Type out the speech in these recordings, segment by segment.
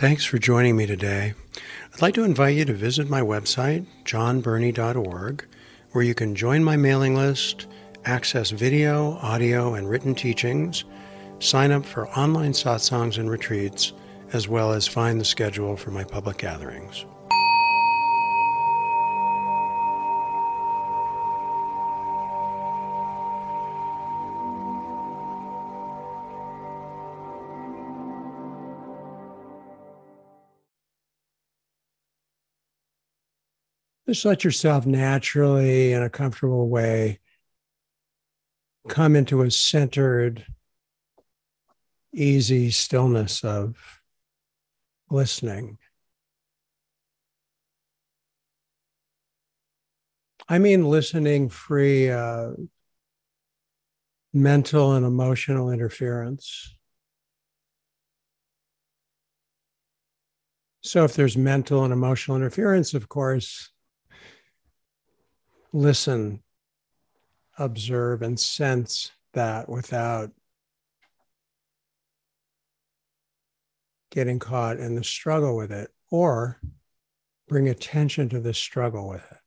Thanks for joining me today. I'd like to invite you to visit my website, jonbernie.org, where you can join my mailing list, access video, audio, and written teachings, sign up for online satsangs and retreats, as well as find the schedule for my public gatherings. Just let yourself naturally, in a comfortable way, come into a centered, easy stillness of listening. I mean, listening free uh, mental and emotional interference. So, if there's mental and emotional interference, of course, listen, observe, and sense that without getting caught in the struggle with it, or bring attention to the struggle with it.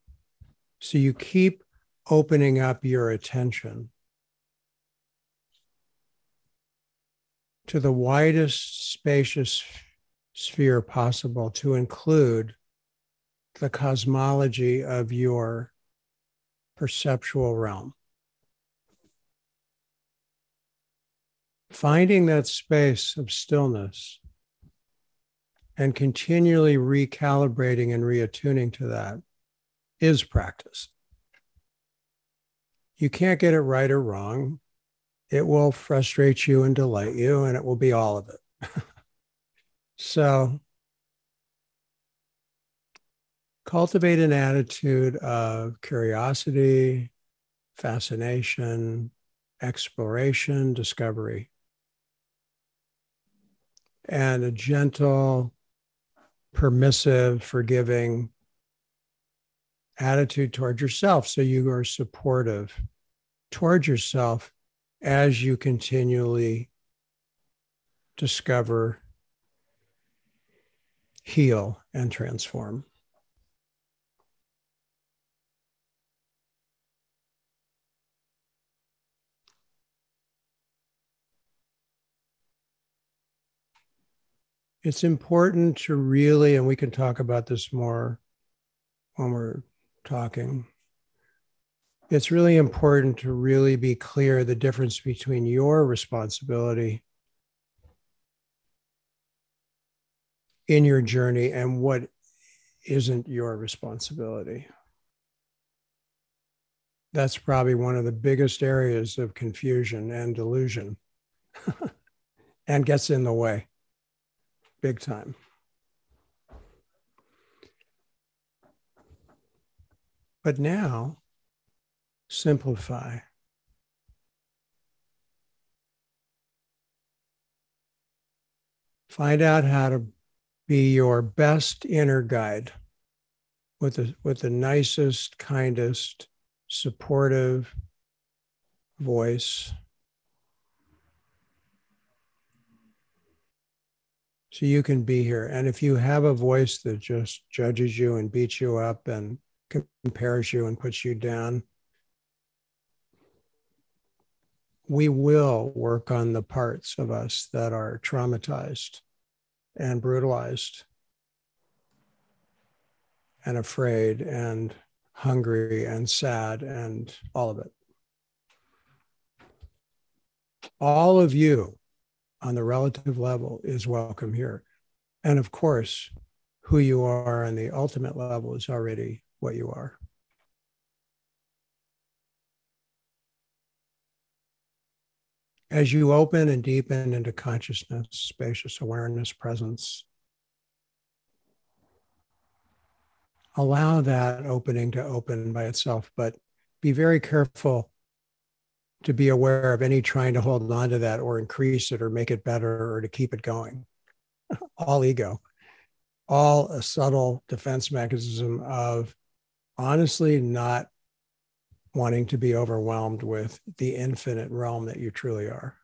So you keep opening up your attention to the widest spacious sphere possible to include the cosmology of your perceptual realm. Finding that space of stillness and continually recalibrating and reattuning to that is practice. You can't get it right or wrong. It will frustrate you and delight you, and it will be all of it. so, cultivate an attitude of curiosity, fascination, exploration, discovery, and a gentle, permissive, forgiving attitude toward yourself. So you are supportive toward yourself as you continually discover, heal, and transform. It's important to really, and we can talk about this more when we're talking. It's really important to really be clear the difference between your responsibility in your journey and what isn't your responsibility. That's probably one of the biggest areas of confusion and delusion and gets in the way big time. But now, simplify. Find out how to be your best inner guide with the, with the nicest, kindest, supportive voice so you can be here. And if you have a voice that just judges you and beats you up and compares you and puts you down, we will work on the parts of us that are traumatized and brutalized and afraid and hungry and sad and all of it. All of you on the relative level is welcome here. And of course, who you are on the ultimate level is already what you are. As you open and deepen into consciousness, spacious awareness, presence, allow that opening to open by itself, but be very careful to be aware of any trying to hold on to that or increase it or make it better or to keep it going. all ego, all a subtle defense mechanism of honestly not wanting to be overwhelmed with the infinite realm that you truly are.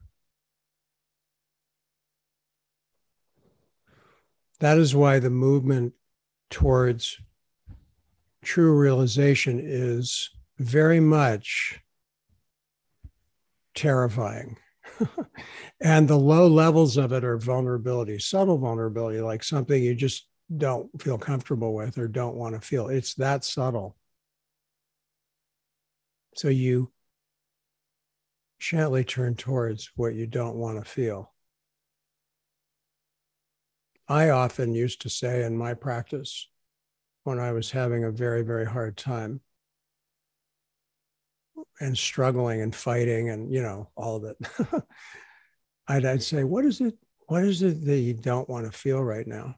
That is why the movement towards true realization is very much terrifying. and the low levels of it are vulnerability, subtle vulnerability, like something you just don't feel comfortable with or don't want to feel. It's that subtle. So you gently turn towards what you don't want to feel. I often used to say in my practice when I was having a very, very hard time and struggling and fighting and, you know, all of it, I'd, I'd say, what is it? What is it that you don't want to feel right now?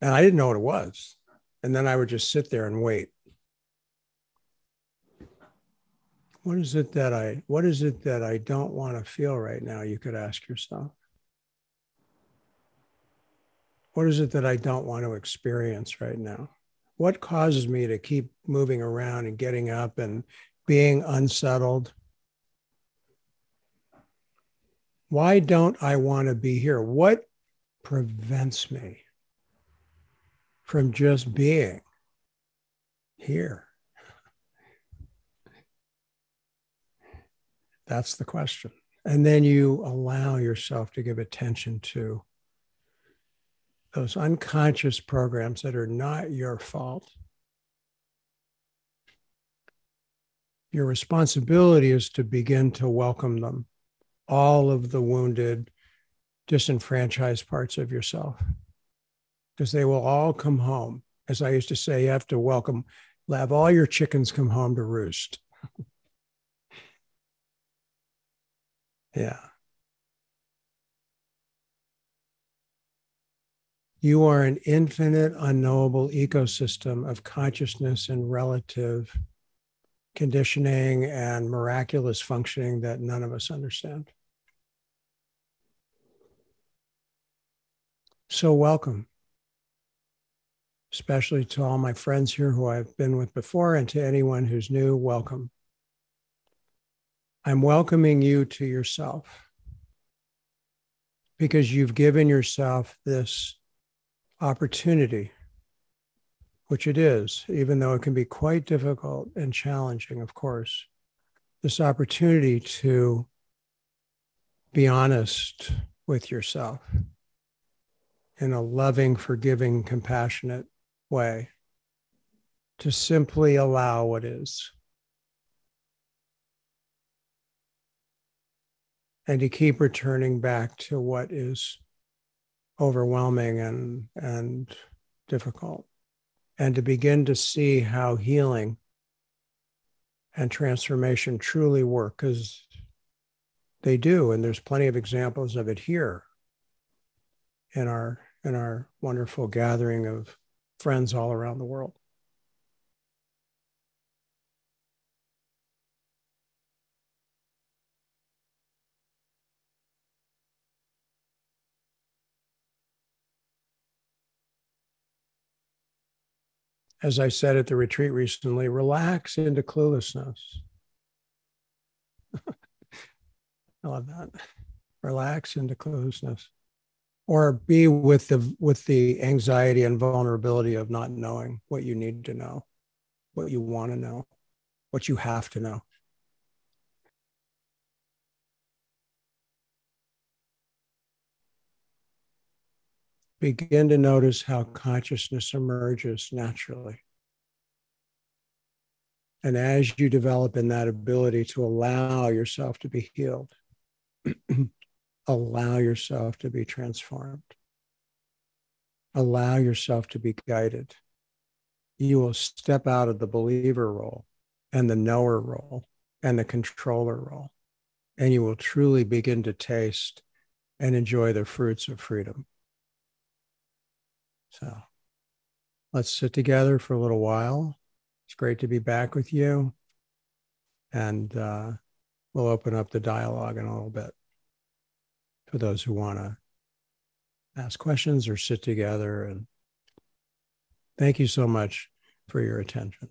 And I didn't know what it was. And then I would just sit there and wait. What is it that I what is it that I don't want to feel right now? You could ask yourself. What is it that I don't want to experience right now? What causes me to keep moving around and getting up and being unsettled? Why don't I want to be here? What prevents me from just being here? That's the question. And then you allow yourself to give attention to those unconscious programs that are not your fault. Your responsibility is to begin to welcome them, all of the wounded, disenfranchised parts of yourself, because they will all come home. As I used to say, you have to welcome, have all your chickens come home to roost. yeah. You are an infinite, unknowable ecosystem of consciousness and relative conditioning and miraculous functioning that none of us understand. So, welcome, especially to all my friends here who I've been with before, and to anyone who's new, welcome. I'm welcoming you to yourself because you've given yourself this opportunity, which it is, even though it can be quite difficult and challenging, of course, this opportunity to be honest with yourself in a loving, forgiving, compassionate way, to simply allow what is. And to keep returning back to what is overwhelming and and difficult and to begin to see how healing and transformation truly work because they do and there's plenty of examples of it here in our in our wonderful gathering of friends all around the world as I said at the retreat recently, relax into cluelessness. I love that. Relax into cluelessness. Or be with the with the anxiety and vulnerability of not knowing what you need to know, what you want to know, what you have to know. Begin to notice how consciousness emerges naturally. And as you develop in that ability to allow yourself to be healed, allow yourself to be transformed, allow yourself to be guided, you will step out of the believer role and the knower role and the controller role, and you will truly begin to taste and enjoy the fruits of freedom. So let's sit together for a little while. It's great to be back with you. And uh, we'll open up the dialogue in a little bit for those who want to ask questions or sit together. And thank you so much for your attention.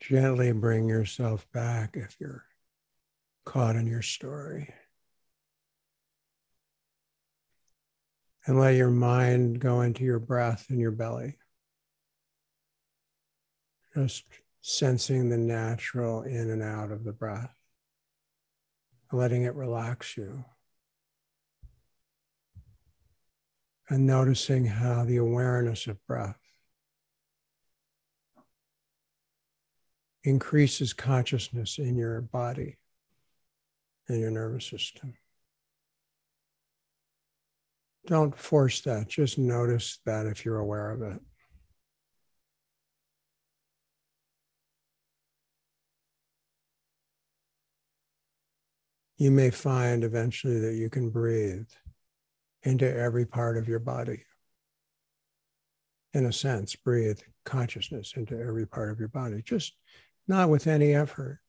Gently bring yourself back if you're caught in your story. And let your mind go into your breath and your belly. Just sensing the natural in and out of the breath, letting it relax you. And noticing how the awareness of breath increases consciousness in your body and your nervous system. Don't force that, just notice that if you're aware of it. You may find eventually that you can breathe into every part of your body. In a sense, breathe consciousness into every part of your body, just not with any effort.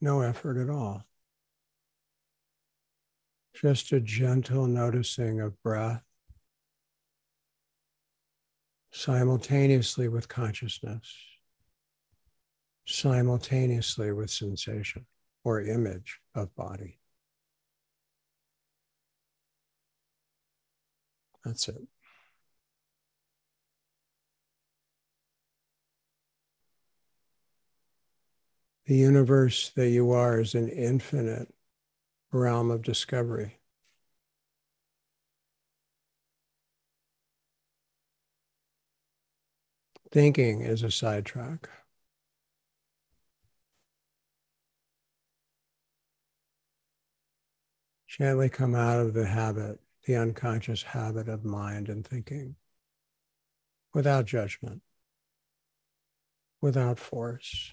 No effort at all. Just a gentle noticing of breath simultaneously with consciousness, simultaneously with sensation or image of body. That's it. The universe that you are is an infinite realm of discovery. Thinking is a sidetrack. Gently come out of the habit, the unconscious habit of mind and thinking without judgment, without force.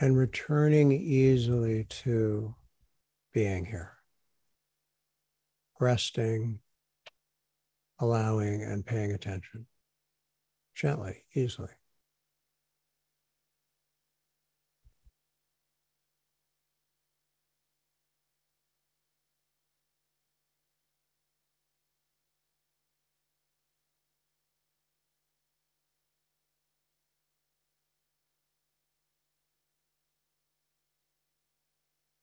And returning easily to being here, resting, allowing, and paying attention gently, easily.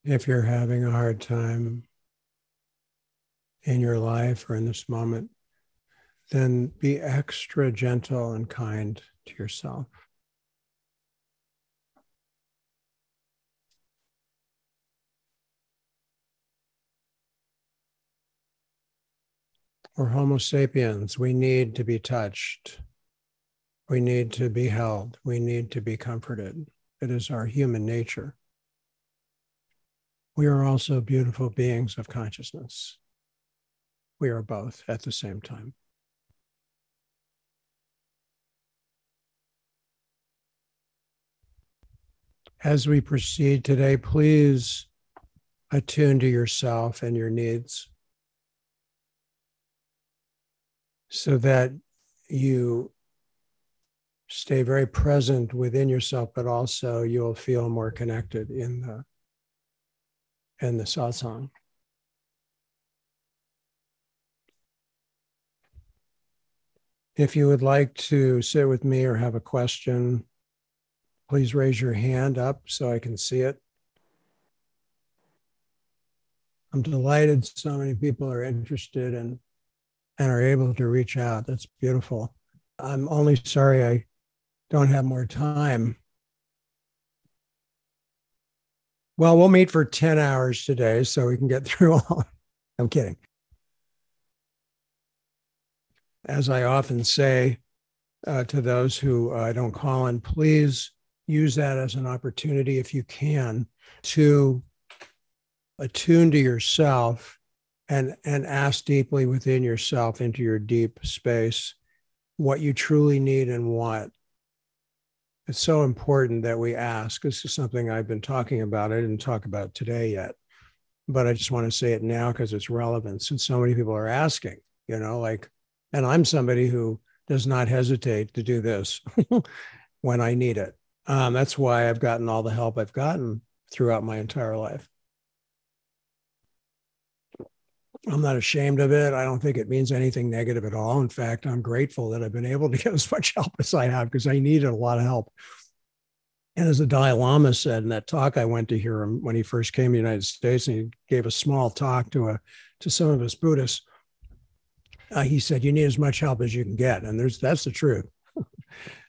If you're having a hard time in your life or in this moment, then be extra gentle and kind to yourself. We're Homo sapiens. We need to be touched. We need to be held. We need to be comforted. It is our human nature we are also beautiful beings of consciousness. We are both at the same time. As we proceed today, please attune to yourself and your needs so that you stay very present within yourself, but also you'll feel more connected in the and the satsang. If you would like to sit with me or have a question, please raise your hand up so I can see it. I'm delighted so many people are interested and and are able to reach out. That's beautiful. I'm only sorry I don't have more time Well, we'll meet for 10 hours today so we can get through all. I'm kidding. As I often say uh, to those who I uh, don't call in, please use that as an opportunity, if you can, to attune to yourself and, and ask deeply within yourself into your deep space what you truly need and want it's so important that we ask. This is something I've been talking about. I didn't talk about today yet, but I just want to say it now because it's relevant since so many people are asking, you know, like, and I'm somebody who does not hesitate to do this when I need it. Um, that's why I've gotten all the help I've gotten throughout my entire life. I'm not ashamed of it. I don't think it means anything negative at all. In fact, I'm grateful that I've been able to get as much help as I have because I needed a lot of help. And as the Dalai Lama said in that talk I went to hear him when he first came to the United States, and he gave a small talk to a to some of his Buddhists. Uh, he said, "You need as much help as you can get," and there's that's the truth.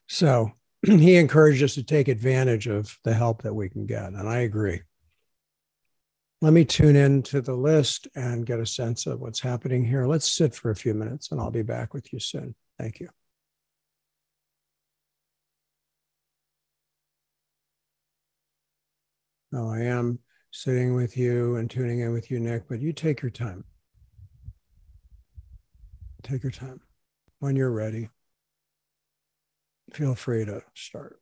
so he encouraged us to take advantage of the help that we can get, and I agree. Let me tune in to the list and get a sense of what's happening here. Let's sit for a few minutes, and I'll be back with you soon. Thank you. Oh, I am sitting with you and tuning in with you, Nick, but you take your time. Take your time. When you're ready, feel free to start.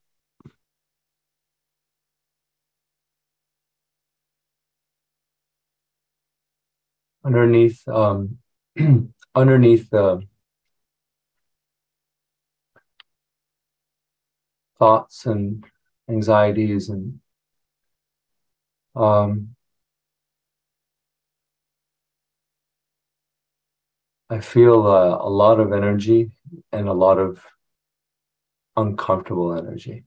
Underneath, um, underneath the thoughts and anxieties and um, I feel uh, a lot of energy and a lot of uncomfortable energy.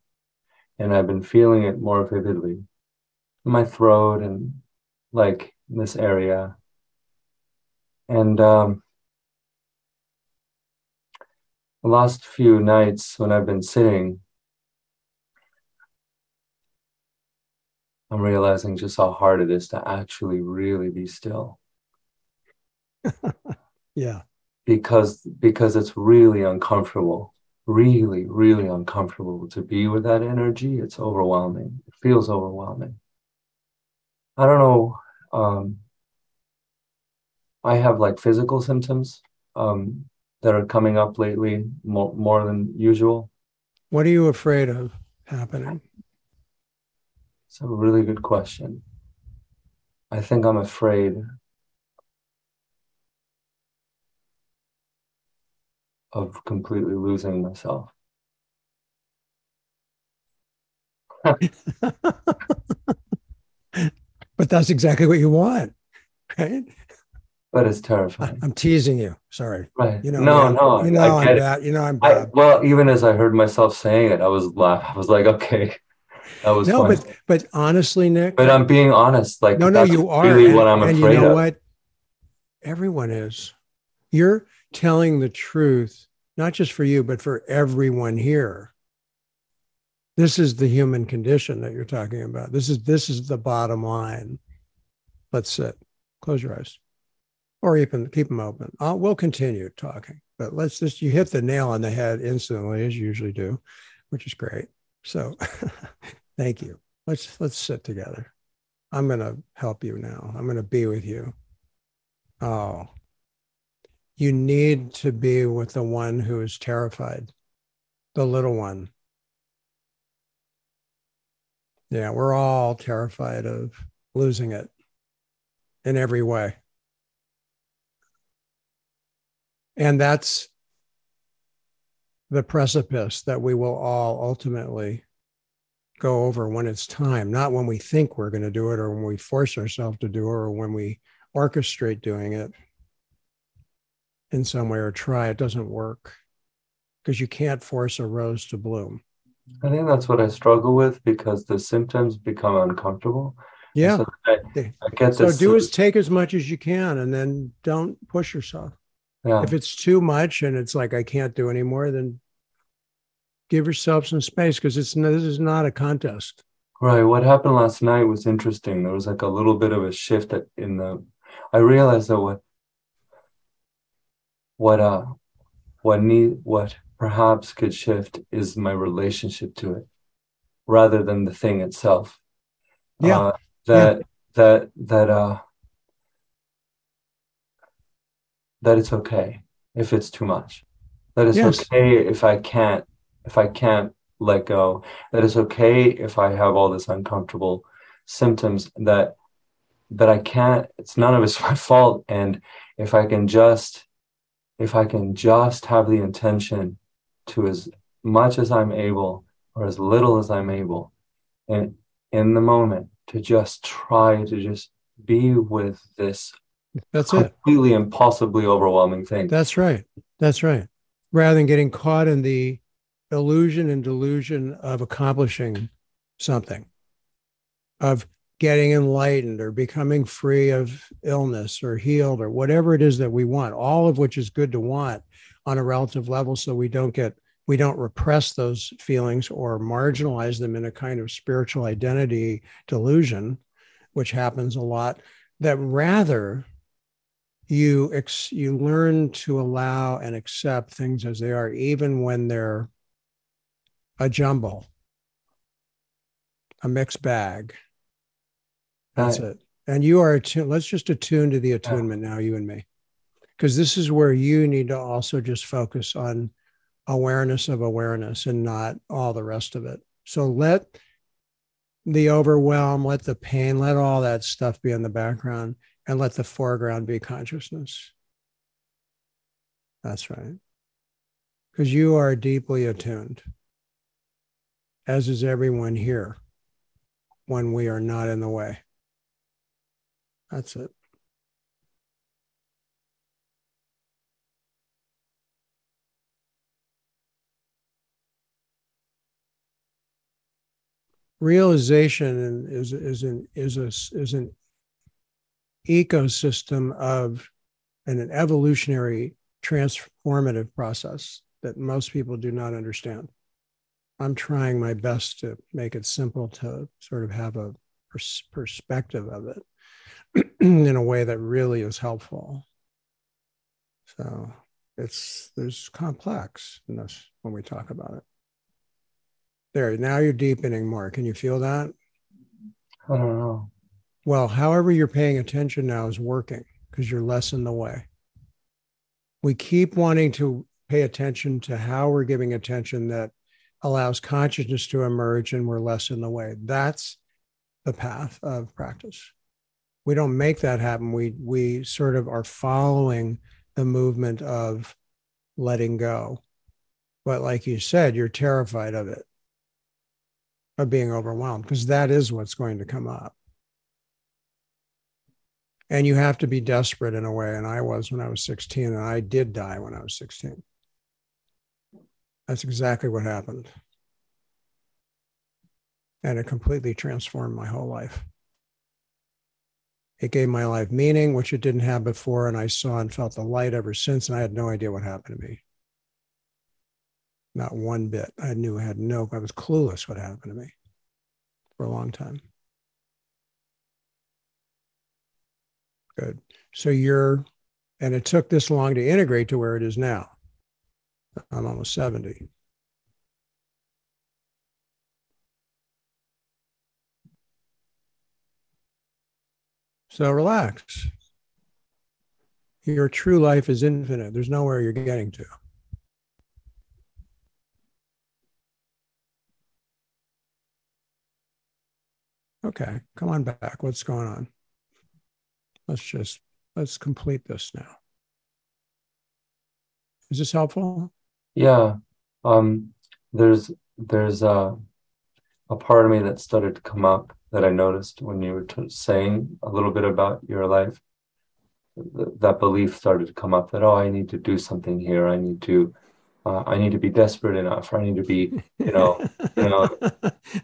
And I've been feeling it more vividly in my throat and like in this area. And um, the last few nights when I've been sitting, I'm realizing just how hard it is to actually really be still. yeah. Because because it's really uncomfortable, really, really uncomfortable to be with that energy. It's overwhelming. It feels overwhelming. I don't know. Um, I have like physical symptoms um, that are coming up lately more, more than usual. What are you afraid of happening? It's a really good question. I think I'm afraid of completely losing myself. but that's exactly what you want, right? But it's terrifying. I'm teasing you. Sorry. Right. You know, no, man, no. You know, I I'm bad. You know, I'm I, well, even as I heard myself saying it, I was laugh. I was like, okay, that was no, fun. but but honestly, Nick. But I'm being honest. Like, no, no, that's you are. really and, what I'm and afraid you know of. what? Everyone is. You're telling the truth, not just for you, but for everyone here. This is the human condition that you're talking about. This is this is the bottom line. Let's sit. Close your eyes, or even keep them open. I'll, we'll continue talking, but let's just you hit the nail on the head instantly, as you usually do, which is great. So, thank you. Let's let's sit together. I'm going to help you now. I'm going to be with you. Oh, you need to be with the one who is terrified, the little one. Yeah, we're all terrified of losing it in every way. And that's the precipice that we will all ultimately go over when it's time, not when we think we're going to do it or when we force ourselves to do it or when we orchestrate doing it in some way or try. It doesn't work because you can't force a rose to bloom. I think that's what I struggle with because the symptoms become uncomfortable. Yeah. So I, I So do as take as much as you can and then don't push yourself. Yeah. If it's too much and it's like I can't do anymore, then give yourself some space because it's this is not a contest. Right. What happened last night was interesting. There was like a little bit of a shift that in the I realized that what what uh what need what perhaps could shift is my relationship to it rather than the thing itself. Yeah. Uh, that that that uh that it's okay if it's too much. That it's Yes. okay if I can't if I can't let go. That it's okay if I have all this uncomfortable symptoms that that I can't it's none of it's my fault and if I can just if I can just have the intention to as much as I'm able or as little as I'm able and in the moment to just try to just be with this That's completely it. Completely impossibly overwhelming thing. That's right. That's right. Rather than getting caught in the illusion and delusion of accomplishing something, of getting enlightened or becoming free of illness or healed or whatever it is that we want, all of which is good to want on a relative level so we don't get we don't repress those feelings or marginalize them in a kind of spiritual identity delusion which happens a lot that rather you ex, you learn to allow and accept things as they are even when they're a jumble a mixed bag. That's it. And you are attuned let's just attune to the attunement now you and me because this is where you need to also just focus on awareness of awareness and not all the rest of it. So let the overwhelm let the pain let all that stuff be in the background and let the foreground be consciousness. That's right. Because you are deeply attuned, as is everyone here, when we are not in the way. That's it. realization is is an is a is an ecosystem of and an evolutionary transformative process that most people do not understand. I'm trying my best to make it simple to sort of have a pers- perspective of it in a way that really is helpful. So it's there's complex in this when we talk about it. There, now you're deepening more. Can you feel that? I don't know. Well, however you're paying attention now is working because you're less in the way. We keep wanting to pay attention to how we're giving attention that allows consciousness to emerge and we're less in the way. That's the path of practice. We don't make that happen. We we sort of are following the movement of letting go. But like you said, you're terrified of it, of being overwhelmed, because that is what's going to come up and you have to be desperate in a way. And i was when i was 16 and i did die when i was 16 that's exactly what happened. And it completely transformed my whole life. It gave my life meaning which it didn't have before and i saw and felt the light ever since and i had no idea what happened to me. Not one bit. I knew i had no i was clueless what happened to me for a long time Good. So you're, and it took this long to integrate to where it is now. I'm almost 70. So relax. Your true life is infinite. There's nowhere you're getting to. Okay, come on back. What's going on? Let's just let's complete this now. Is this helpful? Yeah um there's there's a a part of me that started to come up that i noticed when you were t- saying a little bit about your life. Th- that belief started to come up that oh i need to do something here. I need to uh, I need to be desperate enough, I need to be, you know, you know,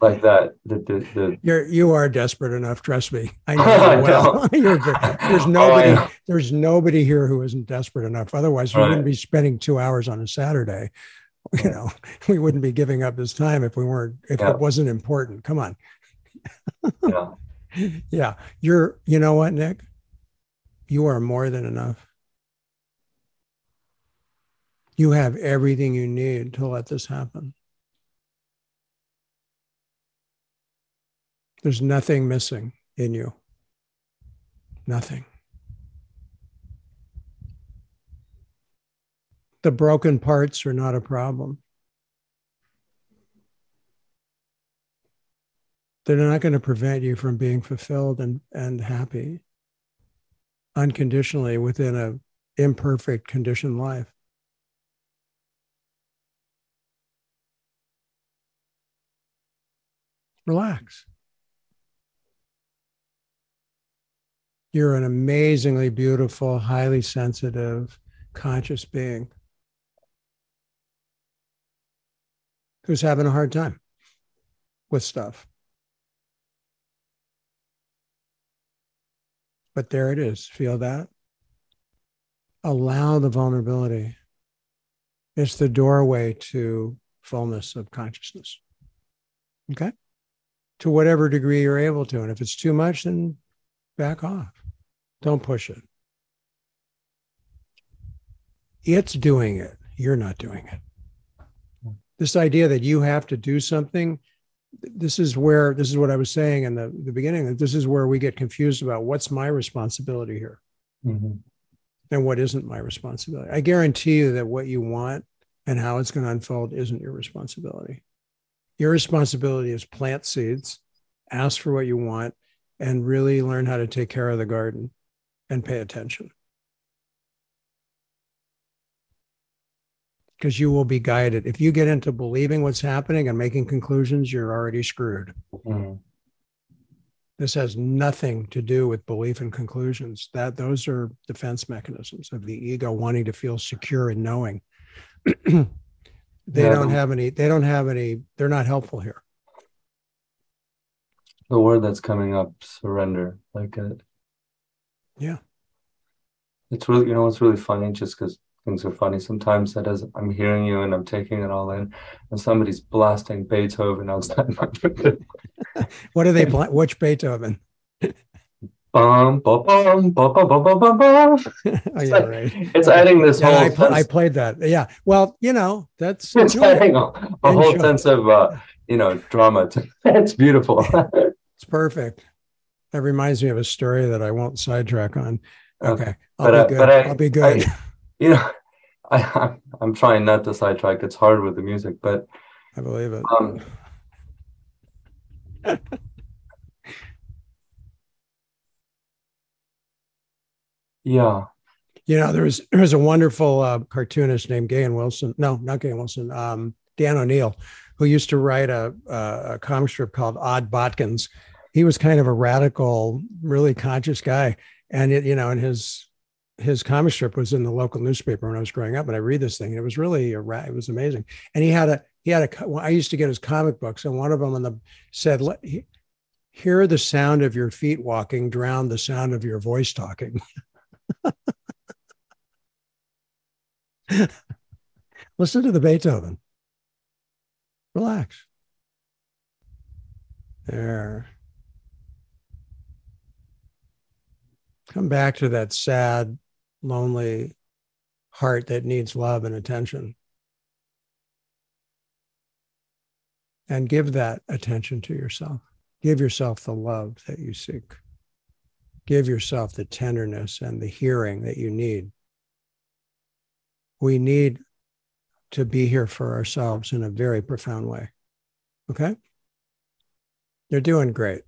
like that. The, the, the... You're you are desperate enough. Trust me, I know you well. there's oh, nobody, oh, there's nobody here who isn't desperate enough. Otherwise, we right. wouldn't be spending two hours on a Saturday. You know, we wouldn't be giving up this time if we weren't, if yeah. it wasn't important. Come on. yeah. Yeah. You're. You know what, Nick? You are more than enough. You have everything you need to let this happen. There's nothing missing in you. Nothing. The broken parts are not a problem. They're not going to prevent you from being fulfilled and, and happy unconditionally within a imperfect conditioned life. Relax. You're an amazingly beautiful, highly sensitive, conscious being who's having a hard time with stuff. But there it is. Feel that? Allow the vulnerability. It's the doorway to fullness of consciousness. Okay? To whatever degree you're able to. And if it's too much, then back off. Don't push it. It's doing it. You're not doing it. This idea that you have to do something, this is where, this is what I was saying in the, the beginning, that this is where we get confused about what's my responsibility here Mm-hmm. and what isn't my responsibility. I guarantee you that what you want and how it's going to unfold isn't your responsibility. Your responsibility is plant seeds, ask for what you want, and really learn how to take care of the garden and pay attention. Because you will be guided. If you get into believing what's happening and making conclusions, you're already screwed. Mm-hmm. This has nothing to do with belief and conclusions. That those are defense mechanisms of the ego wanting to feel secure in knowing. they Yeah. don't have any, they don't have any, they're not helpful here. The word that's coming up, surrender. Like it. Yeah. It's really, you know, it's really funny just because things are funny. Sometimes that as I'm hearing you and I'm taking it all in, and somebody's blasting Beethoven outside my window. What are they, pla- which Beethoven? bum bum bum bum bum bum bum bum. bum. oh, yeah, right. It's adding this yeah, whole. I, sense... I, played that. Yeah. Well, you know, that's it's adding a, a whole sense of uh, you know drama. To... it's beautiful. it's perfect. That reminds me of a story that I won't sidetrack on. Okay. I'll, but, be uh, but I, I'll be good. I, will be good. you know, I, I'm trying not to sidetrack. It's hard with the music, but I believe it. Um, yeah. You know, there was there was a wonderful uh, cartoonist named Gahan Wilson. No, not Gahan Wilson. Um, Dan O'Neill, who used to write a, a, a comic strip called Odd Bodkins. He was kind of a radical, really conscious guy, and it, you know, and his his comic strip was in the local newspaper when I was growing up. And I read this thing, and it was really a it was amazing. And he had a he had a I used to get his comic books, and one of them on the said, "Let- he- "Hear the sound of your feet walking, drown the sound of your voice talking." Listen to the Beethoven. Relax. There. Come back to that sad, lonely heart that needs love and attention. And give that attention to yourself. Give yourself the love that you seek. Give yourself the tenderness and the hearing that you need we need to be here for ourselves in a very profound way. Okay? You're doing great.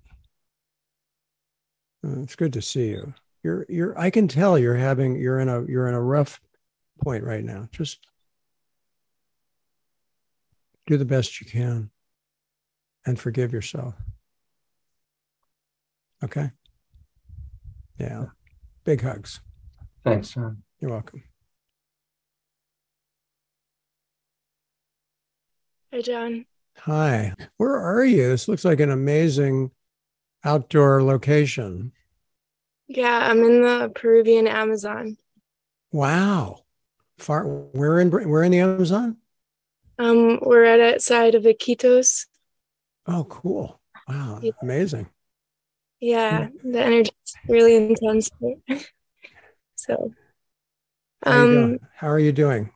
Uh, It's good to see you. You're you're I can tell you're having you're in a you're in a rough point right now. Just do the best you can and forgive yourself. Okay? Yeah. Big hugs. Thanks, Jon. You're welcome. Hi, Jon. Hi, where are you? This looks like an amazing outdoor location. Yeah, I'm in the Peruvian Amazon. Wow. Far we're in we're in the Amazon? Um, we're at outside of Iquitos. Oh, cool. Wow, Yeah. amazing. Yeah, the energy is really intense. so, How, are you um, doing? How are you doing?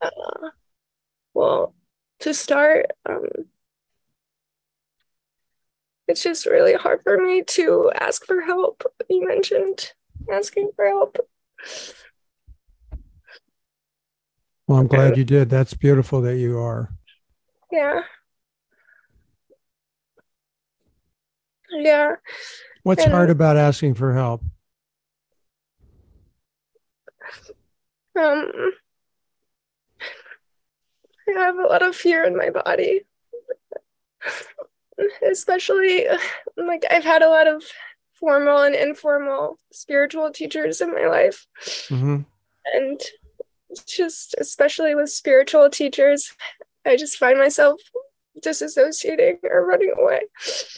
uh, well, to start, um, it's just really hard for me to ask for help. You mentioned asking for help. Well, I'm glad you did. That's beautiful that you are. Yeah. Yeah. What's And- hard about asking for help? Um, I have a lot of fear in my body. especially like I've had a lot of formal and informal spiritual teachers in my life. Mm-hmm. And just especially with spiritual teachers, I just find myself disassociating or running away.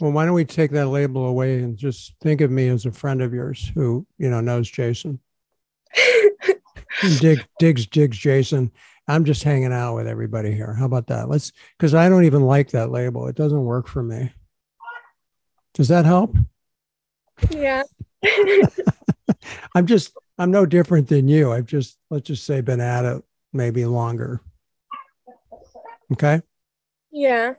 Well, why don't we take that label away and just think of me as a friend of yours who, you know, knows Jason. Dig, digs, digs Jason. I'm just hanging out with everybody here. How about that? Let's, because I don't even like that label. It doesn't work for me. Does that help? Yeah. I'm just, I'm no different than you. I've just, let's just say, been at it maybe longer. Okay. Yeah.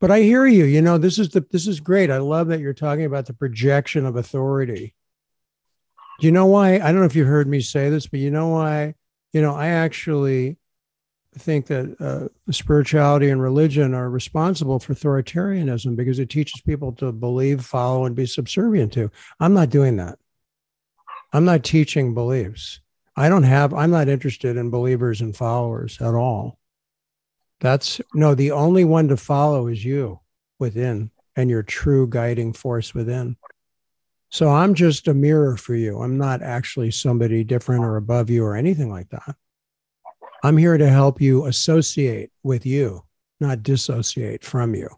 But I hear you. You know, this is the this is great. I love that you're talking about the projection of authority. Do you know why? I don't know if you heard me say this, but you know why? You know, I actually think that uh, spirituality and religion are responsible for authoritarianism because it teaches people to believe, follow, and be subservient to. I'm not doing that. I'm not teaching beliefs. I don't have, I'm not interested in believers and followers at all. That's no, the only one to follow is you within and your true guiding force within. So I'm just a mirror for you. I'm not actually somebody different or above you or anything like that. I'm here to help you associate with you, not dissociate from you.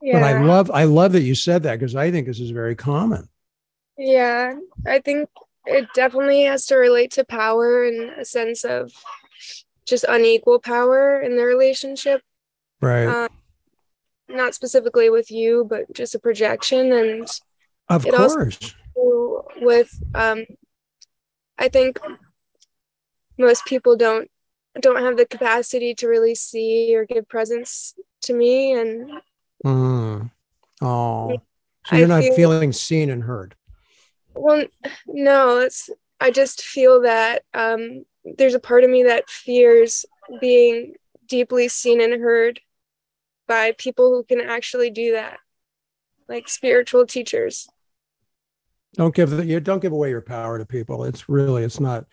Yeah. But I love I love that you said that because I think this is very common. Yeah, I think it definitely has to relate to power and a sense of just unequal power in the relationship. Right. Um, not specifically with you, but just a projection. And of course. With um I think most people don't don't have the capacity to really see or give presence to me and mm. oh so you're I not feel, feeling seen and heard well no it's i just feel that um there's a part of me that fears being deeply seen and heard by people who can actually do that like spiritual teachers. Don't give the, you don't give away your power to people. It's really it's not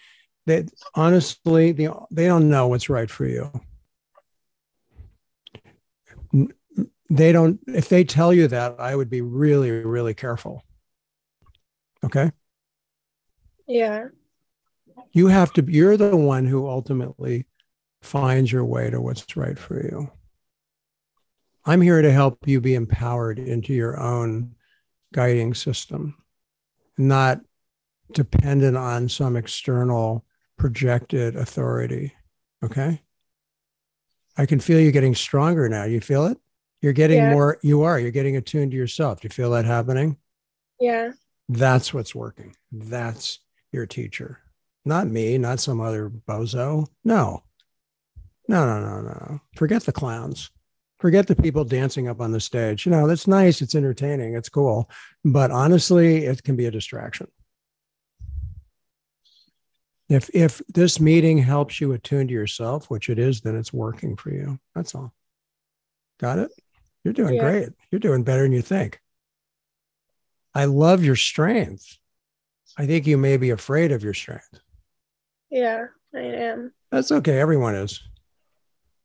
they honestly they, they don't know what's right for you. They don't if they tell you that i would be really really careful okay. Yeah. You have to you're the one who ultimately finds your way to what's right for you. I'm here to help you be empowered into your own guiding system not dependent on some external projected authority. Okay? I can feel you getting stronger now. You feel it? You're getting yeah. more you are. You're getting attuned to yourself. Do you feel that happening? Yeah that's what's working that's your teacher not me, not some other bozo. No, no, no, no, no. Forget the clowns. Forget the people dancing up on the stage. You know, that's nice. It's entertaining. It's cool. But honestly, it can be a distraction. If if this meeting helps you attune to yourself, which it is, then it's working for you. That's all. Got it? You're doing yeah. great. You're doing better than you think. I love your strength. I think you may be afraid of your strength. Yeah, I am. That's okay. Everyone is.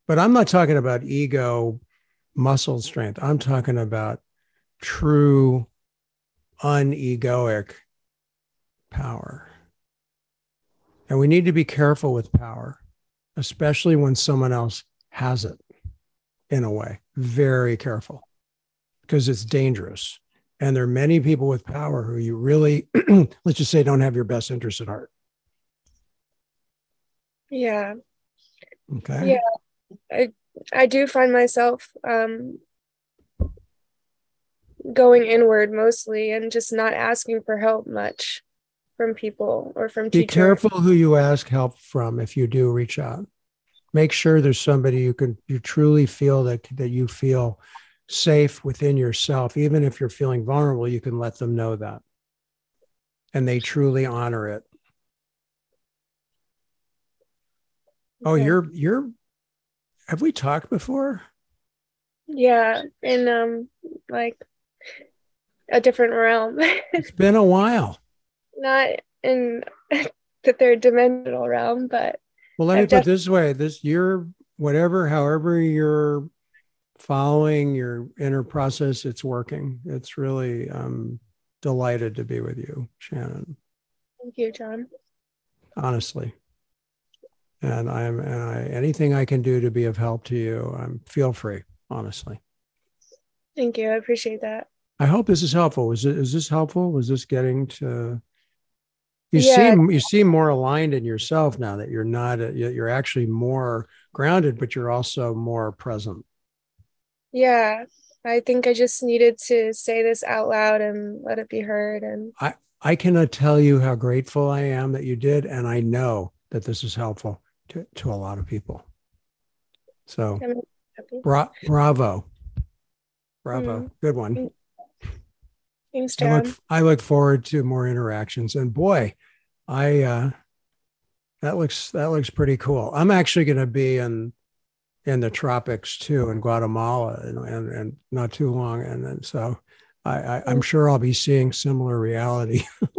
But I'm not talking about ego muscle strength. I'm talking about true unegoic power. And we need to be careful with power, especially when someone else has it in a way. Very careful because it's dangerous. And there are many people with power who you really, let's just say, don't have your best interest at heart. Yeah. Okay. Yeah. I I do find myself um going inward mostly and just not asking for help much from people or from teachers. Be careful who you ask help from if you do reach out. Make sure there's somebody you can you truly feel that that you feel safe within yourself even if you're feeling vulnerable you can let them know that and they truly honor it Oh, okay. you're you're have we talked before? Yeah, in um like a different realm. it's been a while. Not in the third dimensional realm, but well, let I've me put def- this way: this you're whatever, however your following your inner process. It's working. It's really um, delighted to be with you, Shannon. Thank you, Jon. Honestly. And I'm and I anything I can do to be of help to you, I'm feel free, honestly. Thank you. I appreciate that. I hope this is helpful. Is it is this helpful? Was this getting to you yeah. seem you seem more aligned in yourself now that you're not a, you're actually more grounded but you're also more present yeah i think i just needed to say this out loud and let it be heard and i i cannot tell you how grateful i am that you did and i know that this is helpful to, to a lot of people so bra- bravo bravo mm. good one Thanks, Jon. I look, I look forward to more interactions. And boy, I uh, that looks that looks pretty cool. I'm actually going to be in in the tropics too, in Guatemala, and and, and not too long. And then so I, I I'm sure I'll be seeing similar reality.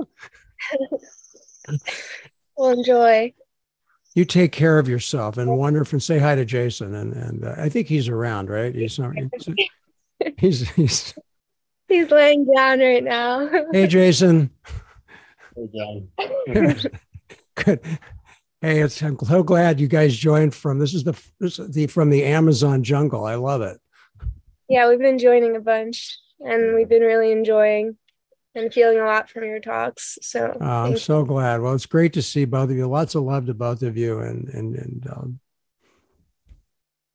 well, enjoy. You take care of yourself and wonderful. And say hi to Jason. And and uh, I think he's around, right? He's not. He's he's, he's He's laying down right now. hey, Jason. Hey, Jon. Good. Hey, it's, I'm so glad you guys joined from this is the this is the from the Amazon jungle. I love it. Yeah, we've been joining a bunch, and we've been really enjoying and feeling a lot from your talks. So uh, I'm so glad. Well, it's great to see both of you. Lots of love to both of you, and and and um,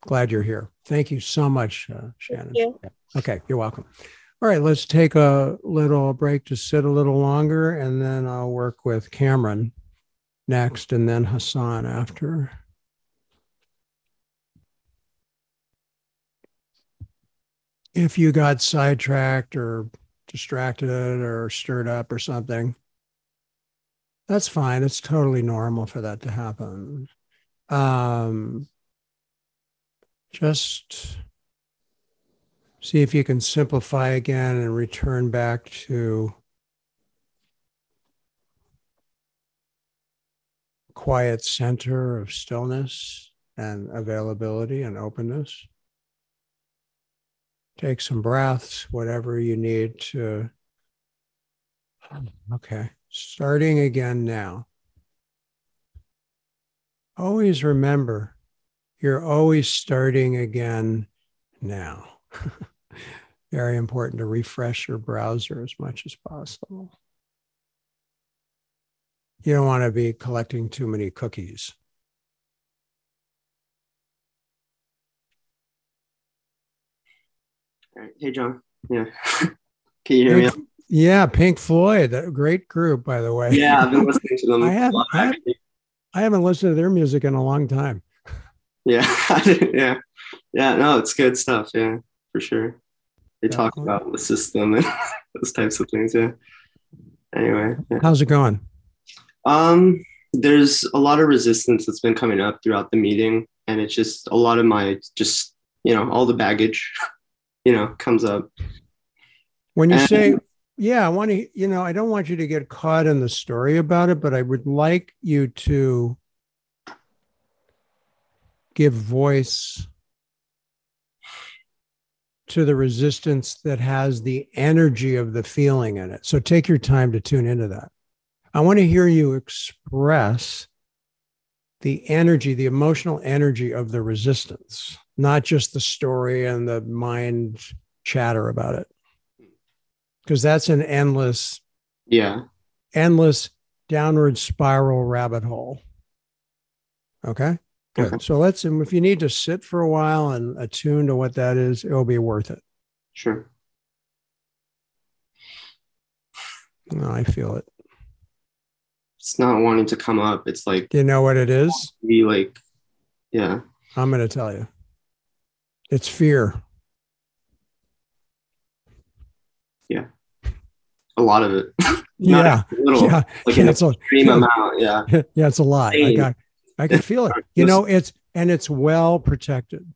glad you're here. Thank you so much, uh, Shannon. You. Okay, you're welcome. All right, let's take a little break to sit a little longer, and then I'll work with Cameron next, and then Hassan after. If you got sidetracked or distracted or stirred up or something, that's fine. It's totally normal for that to happen. Um, just See if you can simplify again and return back to quiet center of stillness and availability and openness. Take some breaths, whatever you need to. Okay, starting again now. Always remember, you're always starting again now. very important to refresh your browser as much as possible. You don't want to be collecting too many cookies. Hey, Jon. Yeah. Can you hear Pink, me? Yeah, Pink Floyd, a great group, by the way. Yeah, I've been listening to them. I, have, I, have, I haven't listened to their music in a long time. Yeah, yeah, yeah. No, it's good stuff. Yeah, for sure. They yeah, talk about the system and those types of things. Yeah. Anyway. Yeah. How's it going? Um, there's a lot of resistance that's been coming up throughout the meeting, and it's just a lot of my just you know all the baggage, you know, comes up. When you and, say yeah, I want to, you know, I don't want you to get caught in the story about it, but I would like you to give voice to the resistance that has the energy of the feeling in it. So take your time to tune into that. I want to hear you express the energy, the emotional energy of the resistance, not just the story and the mind chatter about it. Because that's an endless, yeah, endless downward spiral rabbit hole. Okay. Good. Okay. So let's, if you need to sit for a while and attune to what that is, it'll be worth it. Sure. No, I feel it. It's not wanting to come up. It's like, you know what it is? Be like, yeah. I'm going to tell you. It's fear. Yeah. A lot of it. yeah. little, yeah. Like yeah, an extreme a, amount. Yeah. Yeah. It's a lot. I got, I can feel it. You know, it's and it's well protected.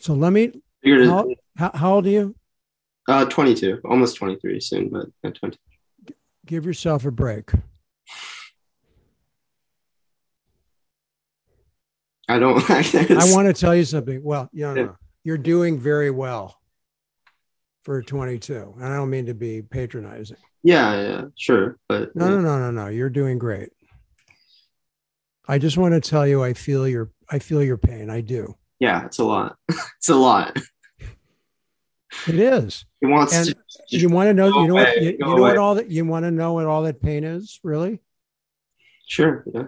So let me. How, how, how old are you? Uh, 22, almost 23 soon, but yeah, 20. Give yourself a break. I don't. I want to tell you something. Well, you know, yeah. you're doing very well for 22. And I don't mean to be patronizing. Yeah, yeah, sure. But no, yeah. no, no, no, no. You're doing great. I just want to tell you I feel your I feel your pain. I do. Yeah, it's a lot. it's a lot. It is. He wants And to you want to know you know what you, you know what all that you want to know what all that pain is, really? sure, Yeah.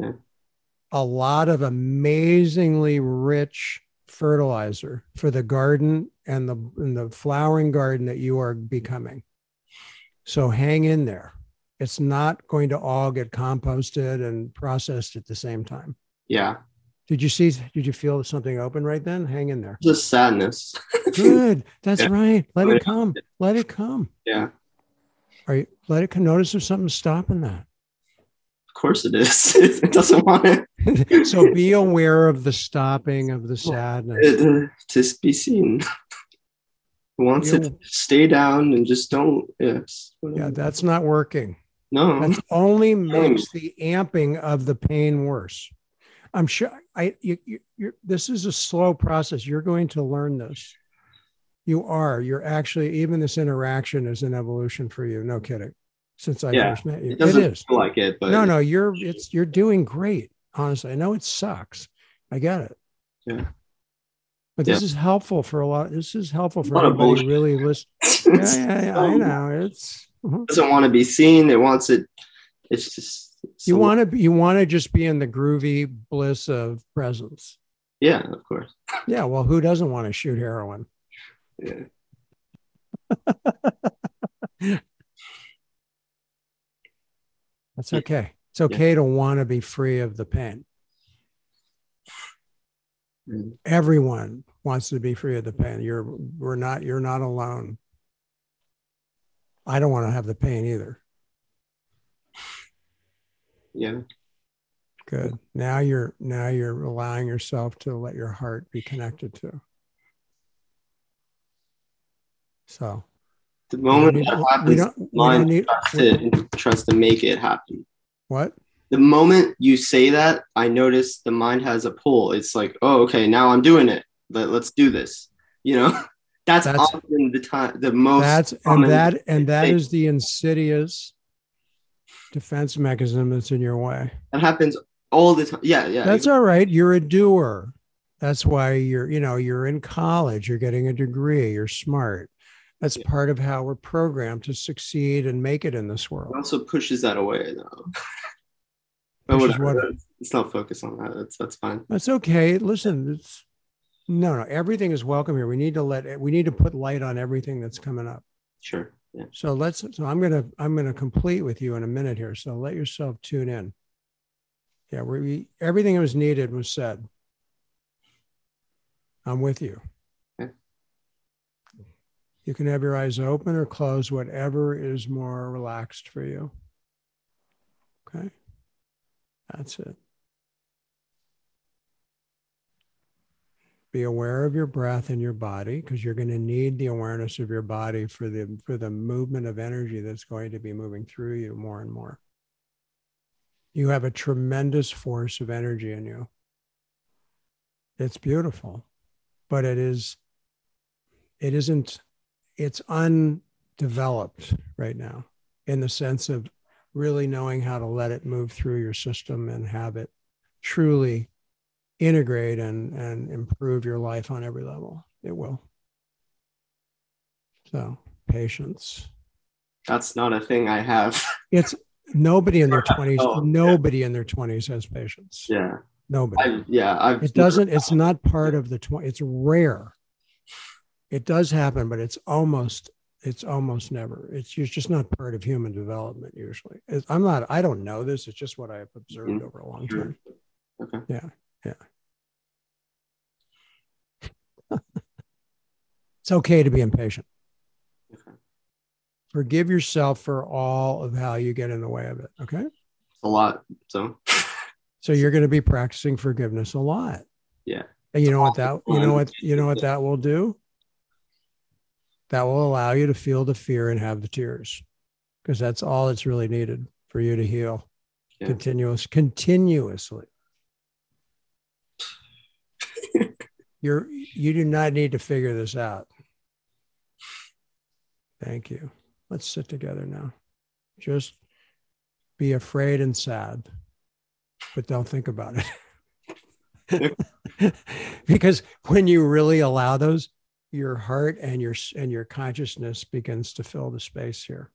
yeah. A lot of amazingly rich fertilizer for the garden and the and the flowering garden that you are becoming. So hang in there. It's not going to all get composted and processed at the same time. Yeah. Did you see did you feel something open right then? Hang in there. Just sadness. Good. That's Yeah. right. Let it come. Let it come. yeah. Are you let it come? Notice if something's stopping that. Of course it is. it doesn't want it, so be aware of the stopping of the sadness. uh, to be seen. Wants it to stay down and just don't yes. Yeah, that's not working. no. That only makes the amping of the pain worse. I'm sure I you, you you're, this is a slow process. You're going to learn this. You are. You're actually even this interaction is an evolution for you. No kidding. Since I Yeah, first met you, It it doesn't is. feel like it, but No, no, you're it's you're doing great. Honestly, I know it sucks. I get it. Yeah. But this is helpful for a lot. This is helpful for lot of everybody who really listen. Yeah, yeah, yeah, I know. It's mhm. doesn't want to be seen. It wants it. It's just it's you want to you want to just be in the groovy bliss of presence. Yeah, of course. Yeah, well, who doesn't want to shoot heroin? Yeah. That's okay. It's okay to want to be free of the pain. Mm. Everyone wants to be free of the pain. You're we're not you're not alone. I don't want to have the pain either. Yeah. Good. Now you're now you're allowing yourself to let your heart be connected to. So The we moment need- that we happens, don't, we mind don't need trusts it tries to make it happen. What? The moment you say that, I notice the mind has a pull. It's like, oh, okay, now I'm doing it. Let, let's do this. You know, that's, That's- often the time, the most. That's and that and that mistake. is the insidious defense mechanism that's in your way. that happens all the time. Yeah, yeah. That's all right. You're a doer. That's why you're, you know, you're in college, you're getting a degree, you're smart. That's Yeah. part of how we're programmed to succeed and make it in this world. It also pushes that away, though. but whatever. what? Let's not focus on that. That's that's fine. That's okay. Listen, it's no, no, everything is welcome here. We need to let we need to put light on everything that's coming up. Sure. Yeah. So let's so I'm gonna I'm gonna complete with you in a minute here. So let yourself tune in. Yeah, we everything that was needed was said. I'm with you. You can have your eyes open or closed, whatever is more relaxed for you. Okay. That's it. Be aware of your breath and your body because you're going to need the awareness of your body for the for the movement of energy that's going to be moving through you more and more. You have a tremendous force of energy in you. It's beautiful, but it is it isn't it's undeveloped right now in the sense of really knowing how to let it move through your system and have it truly integrate and, and improve your life on every level. It will. So, patience. That's not a thing I have. It's nobody in their 20s, Oh, yeah. nobody in their 20s has patience. yeah. Nobody. I yeah. I've it doesn't, it's not part of the 20, it's rare. It does happen, but it's almost, it's almost never. It's it's just not part of human development usually. It's- I'm not, I don't know this. It's just what I've observed Mhm. over a long Sure. time. Okay. Yeah. Yeah. it's okay to be impatient. Okay. Forgive yourself for all of how you get in the way of it. Okay. a lot. So So you're going to be practicing forgiveness a lot. Yeah. And you know what that you know what you know what that will do? That will allow you to feel the fear and have the tears. Because that's all that's really needed for you to heal. Continuous continuously. You're you do not need to figure this out. Thank you. Let's sit together now. Just be afraid and sad, but don't think about it. because when you really allow those, your heart and your and your consciousness begins to fill the space here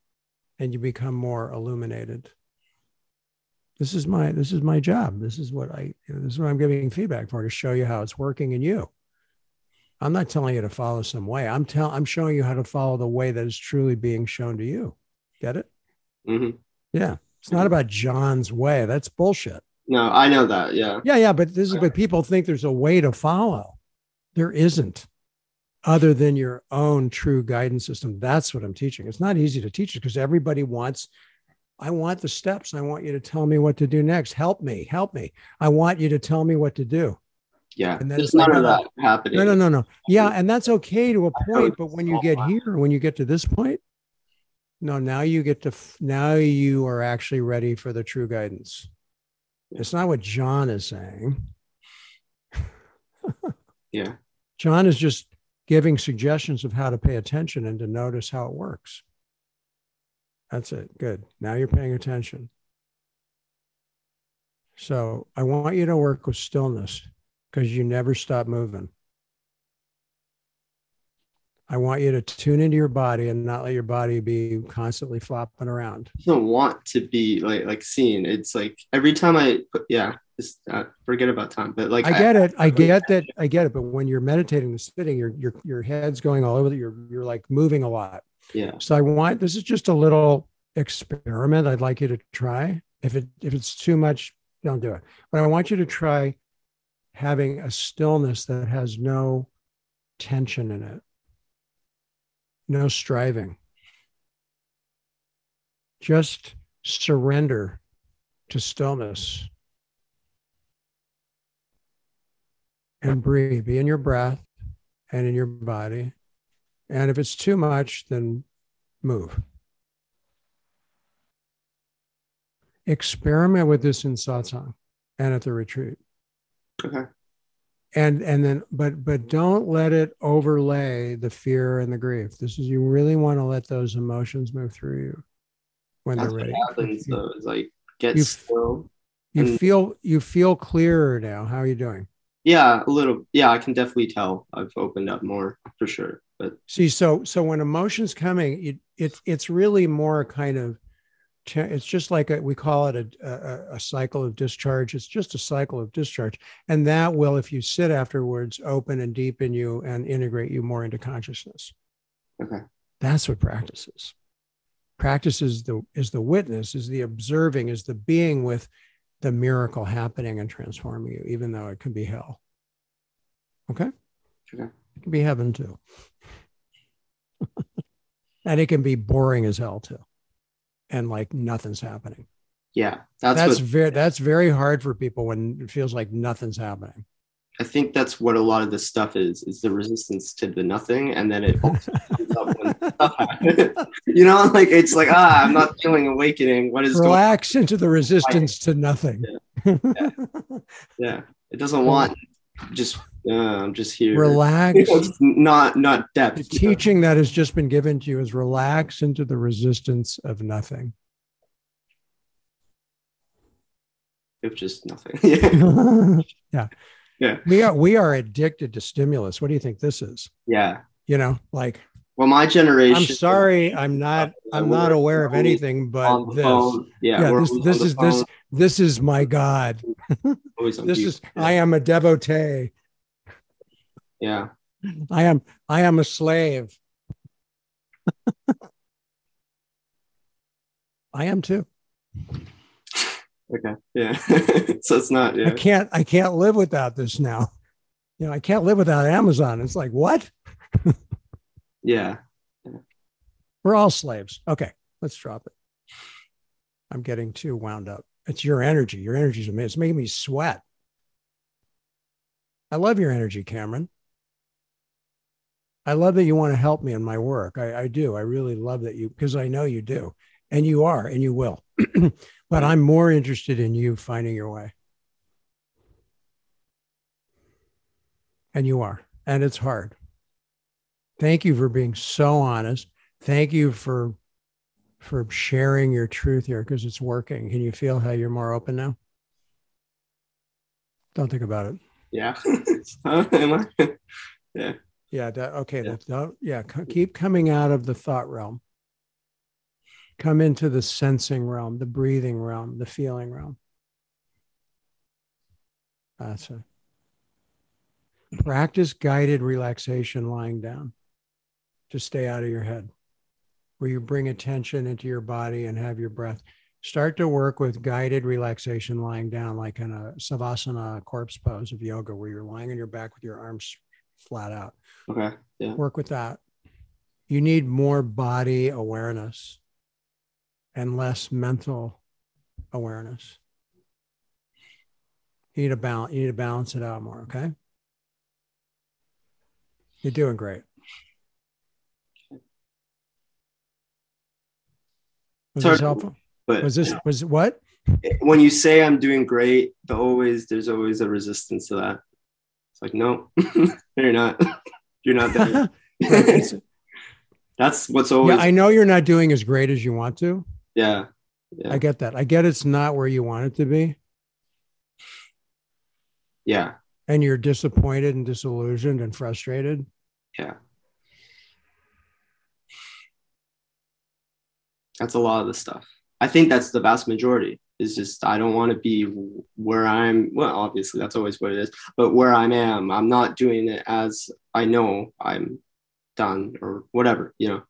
and you become more illuminated. This is my this is my job. This is what i this is what i'm giving feedback for to show you how it's working in you. I'm not telling you to follow some way. I'm telling i'm showing you how to follow the way that is truly being shown to you. Get it? Hmm yeah. It's not about jon's way. That's bullshit. No, I know that. Yeah. yeah yeah but this is but people think there's a way to follow. There isn't other than your own true guidance system that's what i'm teaching it's not easy to teach it because everybody wants I want the steps. I want you to tell me what to do next. Help me. Help me. I want you to tell me what to do. Yeah. And then There's none of that happening. No, no, no, no. Yeah. Mm-hmm. And that's okay to a point. But when you get here, when you get to this point, no, now you get to, now you are actually ready for the true guidance. It's not what Jon is saying. Yeah. Jon is just giving suggestions of how to pay attention and to notice how it works. That's it. Good. Now you're paying attention. So I want you to work with stillness because you never stop moving. I want you to tune into your body and not let your body be constantly flopping around. I don't want to be like like seen. It's like every time I yeah, just uh, forget about time. But like I get it. I get that. I get it. But when you're meditating the sitting, your your your head's going all over. You're you're like moving a lot. Yeah. So I want this is just a little experiment I'd like you to try. If it if it's too much, don't do it. But I want you to try having a stillness that has no tension in it. No striving. Just surrender to stillness. And breathe. Be in your breath and in your body. And if it's too much, then move. Experiment with this in satsang and at the retreat. Okay. And and then but but don't let it overlay the fear and the grief. This is you really want to let those emotions move through you when That's they're what ready. happens though. Is like get You- still. You and- feel you feel clearer now. How are you doing? Yeah, a little. Yeah, I can definitely tell. I've opened up more for sure. But See, so so when emotions coming, it, it it's really more kind of, it's just like a, we call it a, a a cycle of discharge. It's just a cycle of discharge, and that will, if you sit afterwards, open and deepen you and integrate you more into consciousness. okay. That's what practice is. Practice is the is the witness, is the observing, is the being with the miracle happening and transforming you, even though it can be hell. Okay? Okay. It can be heaven too. and it can be boring as hell too. And like nothing's happening. Yeah, that's, That's, what very that's very hard for people when it feels like nothing's happening. I think. That's what a lot of this stuff is. Is the resistance to the nothing, and then it also up when you know, like it's like ah, I'm not feeling awakening. What is going? Relax into the resistance to nothing. Yeah, it doesn't want just. Uh, I'm just here. Relax. Know, it's not not The depth. know? teaching that has just been given to you is relax into the resistance of nothing. If just nothing. yeah. Yeah. Yeah. We are we are addicted to stimulus. What do you think this is? Yeah. You know, like Well, my generation. I'm sorry, I'm not I'm not aware of anything but this. phone. Yeah, Yeah, this this is this phone, this is my God. This mute. is I am a devotee. yeah. I am I am a slave. I am too. Okay. Yeah. so it's not. Yeah. I can't I can't live without this now. You know, I can't live without Amazon. It's like, what? Yeah. We're all slaves. Okay, let's drop it. I'm getting too wound up. It's your energy. Your energy is amazing. It's making me sweat. I love your energy, Cameron. I love that you want to help me in my work. I, I do. I really love that you, because I know you do. And you are, and you will. but I'm more interested in you finding your way. And you are. And it's hard. Thank you for being so honest. Thank you for for sharing your truth here because it's working. Can you feel how you're more open now? Don't think about it. Yeah. Yeah. Yeah. That, okay. Yeah. Don't, yeah. Keep coming out of the thought realm. Come into the sensing realm, the breathing realm, the feeling realm. That's it. Practice guided relaxation lying down to stay out of your head, where you bring attention into your body and have your breath. Start to work with guided relaxation lying down, like in a savasana corpse pose of yoga, where you're lying on your back with your arms flat out. Okay. Yeah. Work with that. You need more body awareness and less mental awareness. You need to balance. You need to balance it out more. Okay. You're doing great. Was Sorry, this helpful? But was this was what? When you say I'm doing great, the always there's always a resistance to that. It's like no, you're not. You're not there. That's what's always. Yeah, I know you're not doing as great as you want to. Yeah. yeah. I get that. I get it's not where you want it to be. Yeah. And you're disappointed and disillusioned and frustrated. Yeah. That's a lot of the stuff. I think that's the vast majority. Is just I don't want to be where I'm. Well, obviously that's always what it is, but where I am, I'm not doing it as I know I'm done or whatever. You know,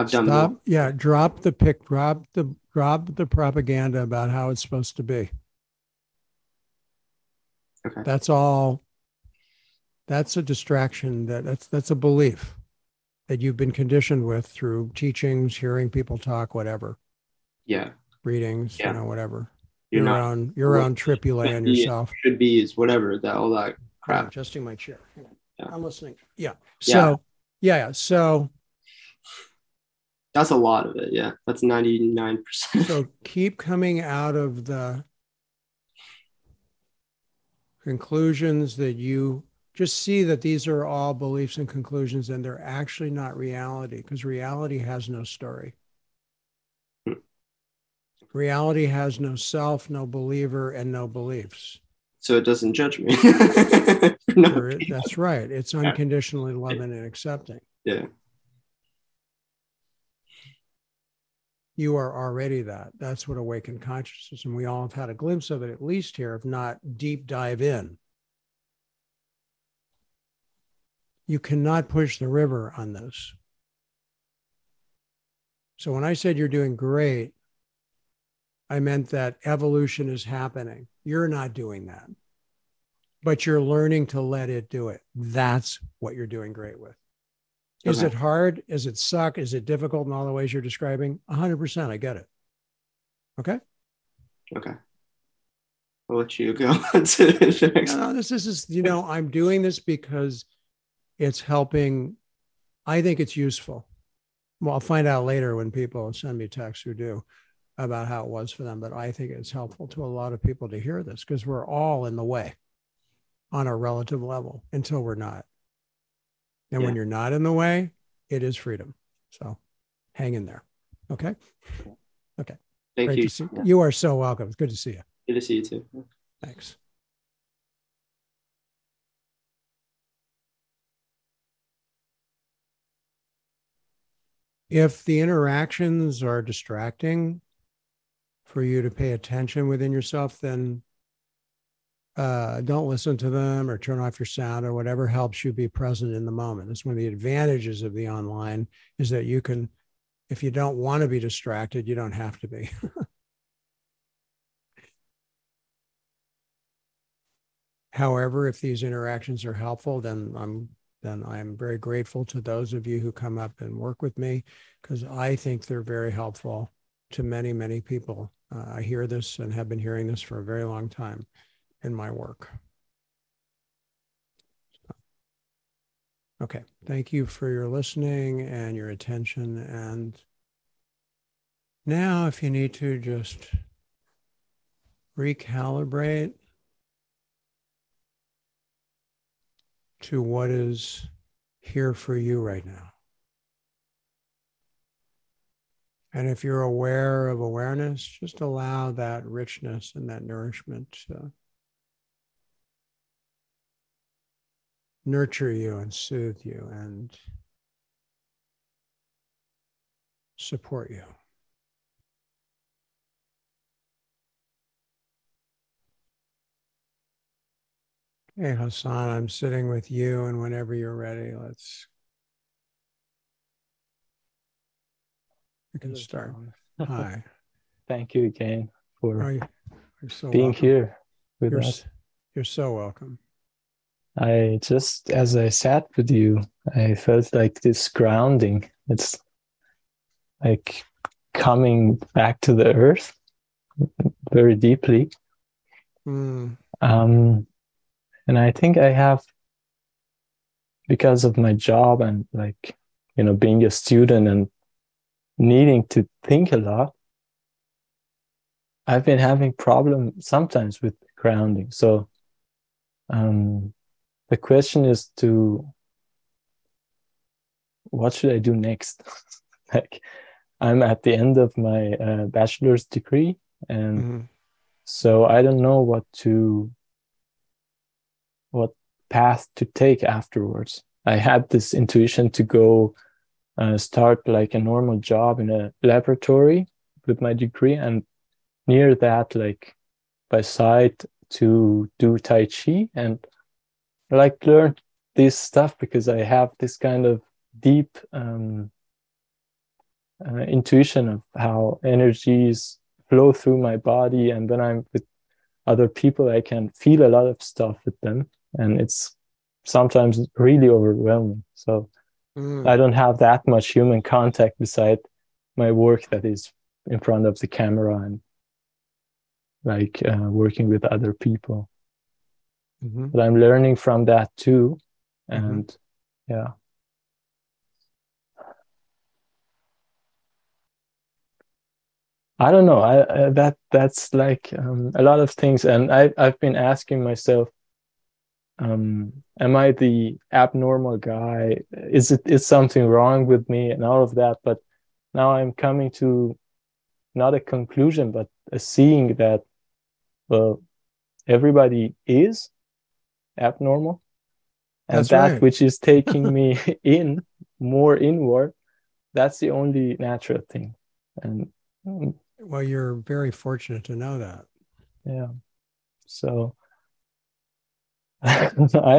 I've done. Stop. Yeah, drop the pick. Drop the drop the propaganda about how it's supposed to be. Okay. That's all. That's a distraction. That that's that's a belief that you've been conditioned with through teachings, hearing people talk, whatever. Yeah. Readings, yeah. you know, whatever. You're, you're not on you're on trippy land yourself. Should be is whatever that all that crap. I'm adjusting my chair. Yeah. I'm listening. Yeah. So yeah. yeah. So that's a lot of it. Yeah. That's 99%. so keep coming out of the conclusions that you just see that these are all beliefs and conclusions and they're actually not reality because reality has no story. Hmm. Reality has no self, no believer, and no beliefs. So it doesn't judge me. no, that's right. It's unconditionally loving and accepting. Yeah. You are already that. That's what awakened consciousness. And we all have had a glimpse of it, at least here, if not deep dive in. You cannot push the river on this. So when I said you're doing great, I meant that evolution is happening. You're not doing that, but you're learning to let it do it. That's what you're doing great with. Is okay. it hard? Is it suck? Is it difficult in all the ways you're describing? 100%. I get it. Okay. Okay. I'll let you go. No, this, this is, you know, I'm doing this because it's helping. I think it's useful. Well, I'll find out later when people send me texts who do about how it was for them. But I think it's helpful to a lot of people to hear this because we're all in the way on a relative level until we're not. And yeah. when you're not in the way, it is freedom. So hang in there. Okay. Okay. Thank Great you. See, yeah. You are so welcome. It's good to see you. Good to see you too. Thanks. if the interactions are distracting for you to pay attention within yourself, then uh, don't listen to them or turn off your sound or whatever helps you be present in the moment. That's one of the advantages of the online is that you can, if you don't want to be distracted, you don't have to be. However, if these interactions are helpful, then I'm then I'm very grateful to those of you who come up and work with me because I think they're very helpful to many, many people. Uh, I hear this and have been hearing this for a very long time in my work. Okay, thank you for your listening and your attention. And now, if you need to, just recalibrate to what is here for you right now. And if you're aware of awareness, just allow that richness and that nourishment nurture you and soothe you and support you. Hey, Hassan, I'm sitting with you, and whenever you're ready, let's. We can start. Hi. Thank you again for oh, you're so being welcome. here with You're, us. you're so welcome. I just, as I sat with you, I felt like this grounding. It's like coming back to the earth very deeply. Mm. Um, and I think I have, because of my job and like, you know, being a student and needing to think a lot, I've been having problem sometimes with grounding. So um, the question is to what should I do next? like I'm at the end of my uh, bachelor's degree, and Mhm. so I don't know what to what path to take afterwards. I had this intuition to go uh, start like a normal job in a laboratory with my degree, and near that, like by side, to do Tai Chi and like learned this stuff because I have this kind of deep um, uh, intuition of how energies flow through my body, and when I'm with other people, I can feel a lot of stuff with them, and it's sometimes really overwhelming. So Mm. I don't have that much human contact beside my work that is in front of the camera and like uh, working with other people. Mhm. But I'm learning from that too, Mhm. and yeah. I don't know. I, I that that's like um, a lot of things, and I I've been asking myself, um, am I the abnormal guy? Is it is something wrong with me, and all of that? But now I'm coming to not a conclusion, but a seeing that well, everybody is abnormal, and That's that right. which is taking me in more inward, that's the only natural thing, and mm, Well, you're very fortunate to know that. yeah so i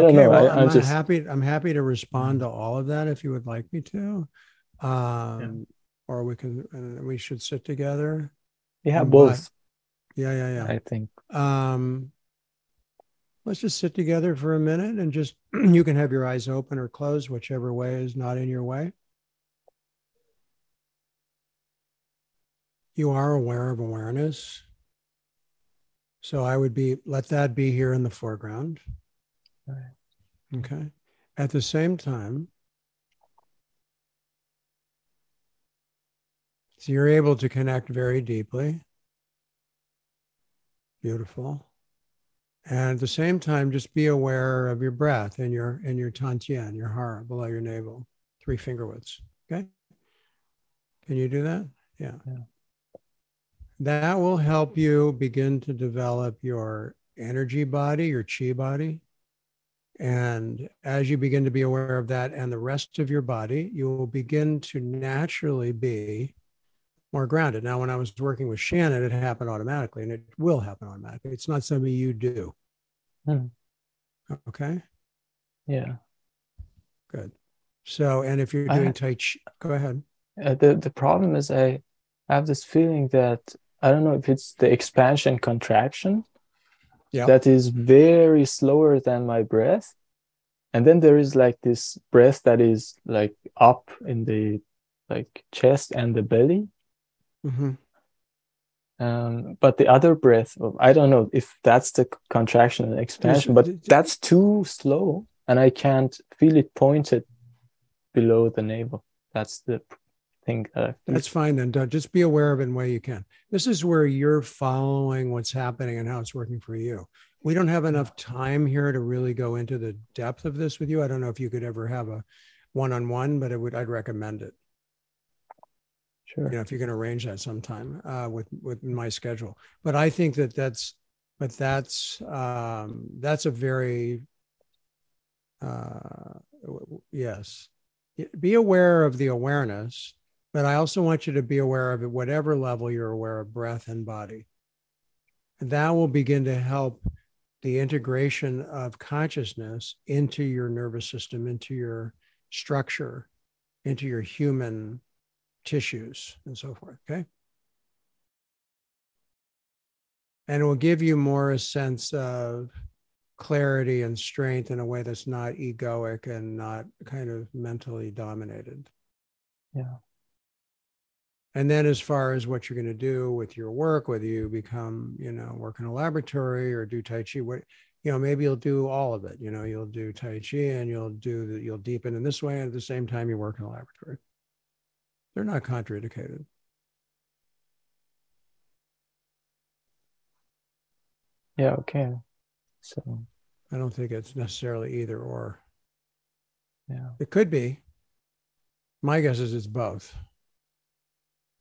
don't Okay, know well, I, uh, just happy. I'm happy to respond to all of that if you would like me to, um, or we can. And we should sit together. yeah I'm both Yeah, yeah, yeah. i think Um, let's just sit together for a minute and just you can have your eyes open or closed, whichever way is not in your way. You are aware of awareness. So I would be let that be here in the foreground. Right. Okay. At the same time, so you're able to connect very deeply. Beautiful. And at the same time, just be aware of your breath and your and your tantien, your hara below your navel, three finger widths. Okay. Can you do that? Yeah. Yeah. That will help you begin to develop your energy body, your chi body. And as you begin to be aware of that and the rest of your body, you will begin to naturally be more grounded. Now, when I was working with Shannon, it happened automatically and it will happen automatically. It's not something you do. Hmm. Okay, yeah good. So, and if you're I- doing Tai Chi, go ahead. uh, the the problem is i have this feeling that i don't know if it's the expansion contraction Yeah. that is very slower than my breath and then there is like this breath that is like up in the like chest and the belly hmm um, but the other breath i don't know if that's the contraction and expansion but that's too slow and i can't feel it pointed below the navel that's the thing that That's fine then. Doug. Just be aware of it in way you can. This is where you're following what's happening and how it's working for you. we don't have enough time here to really go into the depth of this with you. I don't know if you could ever have a one-on-one, but it would I'd recommend it. Sure. You know, if you can arrange that sometime uh, with with my schedule. But I think that that's but that's um, that's a very uh, yes. Be aware of the awareness, but I also want you to be aware of it, whatever level you're aware of breath and body. that will begin to help the integration of consciousness into your nervous system, into your structure, into your human tissues, and so forth. Okay. And it will give you more a sense of clarity and strength in a way that's not egoic and not kind of mentally dominated. Yeah. And then as far as what you're going to do with your work, whether you become, you know, work in a laboratory or do Tai Chi, what you know, maybe you'll do all of it. You know, you'll do Tai Chi and you'll do the, you'll deepen in this way, and at the same time you work in a laboratory. They're not contraindicated. Yeah, okay. So I don't think it's necessarily either or. Yeah. It could be. My guess is it's both.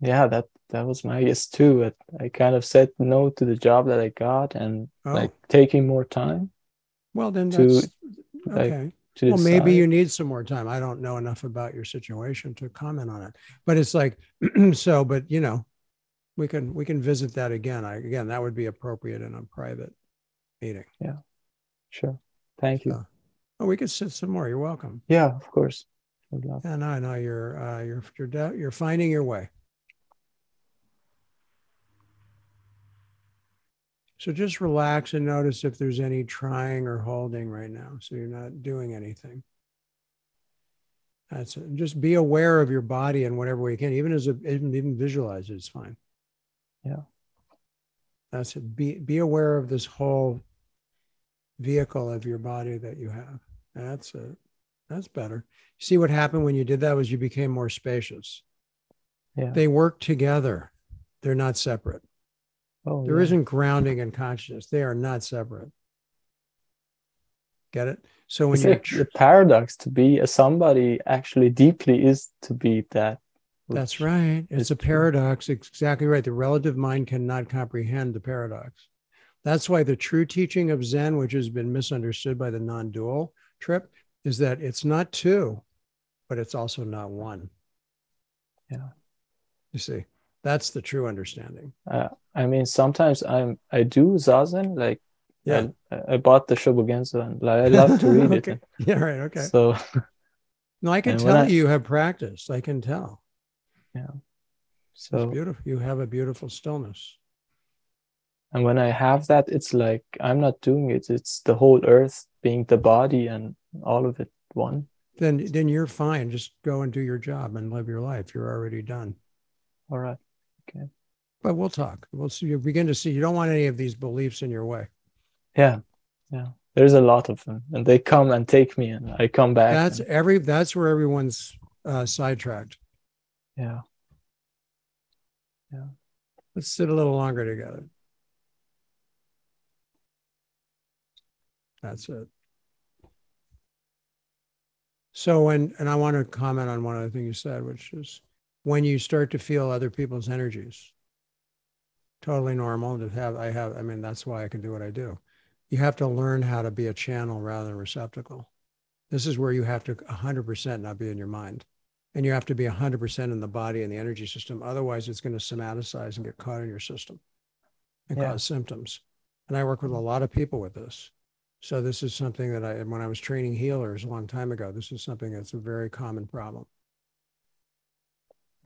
Yeah, that that was my guess too. I, I kind of said no to the job that I got and oh. like taking more time. Well, then to, that's okay. Like, well, maybe you need some more time. I don't know enough about your situation to comment on it. But it's like so. But you know, we can we can visit that again. I, again, that would be appropriate in a private meeting. Yeah. Sure. Thank you. So, oh, we could sit some more. You're welcome. Yeah, of course. Yeah, no, know you're uh, you're you're you're finding your way. So just relax and notice if there's any trying or holding right now. So you're not doing anything. That's it. Just be aware of your body in whatever way you can, even as a, even even visualize it. It's fine. Yeah. That's it. Be be aware of this whole vehicle of your body that you have. That's it. That's better. See what happened when you did that was you became more spacious. Yeah. They work together. They're not separate. Oh, there yeah. not grounding in consciousness. They are not separate. Get it? So when you're the paradox to be a somebody actually deeply is to be that. That's right. It's a paradox. Exactly right. The relative mind cannot comprehend the paradox. That's why the true teaching of Zen, which has been misunderstood by the non dual trip, is that it's not two, but it's also not one. Yeah. You see, that's the true understanding. Uh, I mean, sometimes I'm I do zazen, like yeah, I, I bought the Shobogenzo and like, I love to read okay. it. Yeah, right. Okay. So, no, I can tell I, you have practiced. I can tell. Yeah. So it's beautiful. You have a beautiful stillness and when i have that it's like i'm not doing it it's the whole earth being the body and all of it one then then you're fine just go and do your job and live your life you're already done all right okay. But we'll talk. We'll see. You begin to see. You don't want any of these beliefs in your way. Yeah. Yeah. There's a lot of them and they come and take me and i come back that's and... every that's where everyone's uh sidetracked. Yeah. Yeah. Let's sit a little longer together. That's it. So and and I want to comment on one other thing you said, which is when you start to feel other people's energies. Totally normal to have I have I mean that's why I can do what I do. You have to learn how to be a channel rather than receptacle. This is where you have to 100% not be in your mind. And you have to be 100% in the body and the energy system. Otherwise, it's going to somaticize and get caught in your system and yeah. cause symptoms. And I work with a lot of people with this. So this is something that I, when I was training healers a long time ago, this is something that's a very common problem.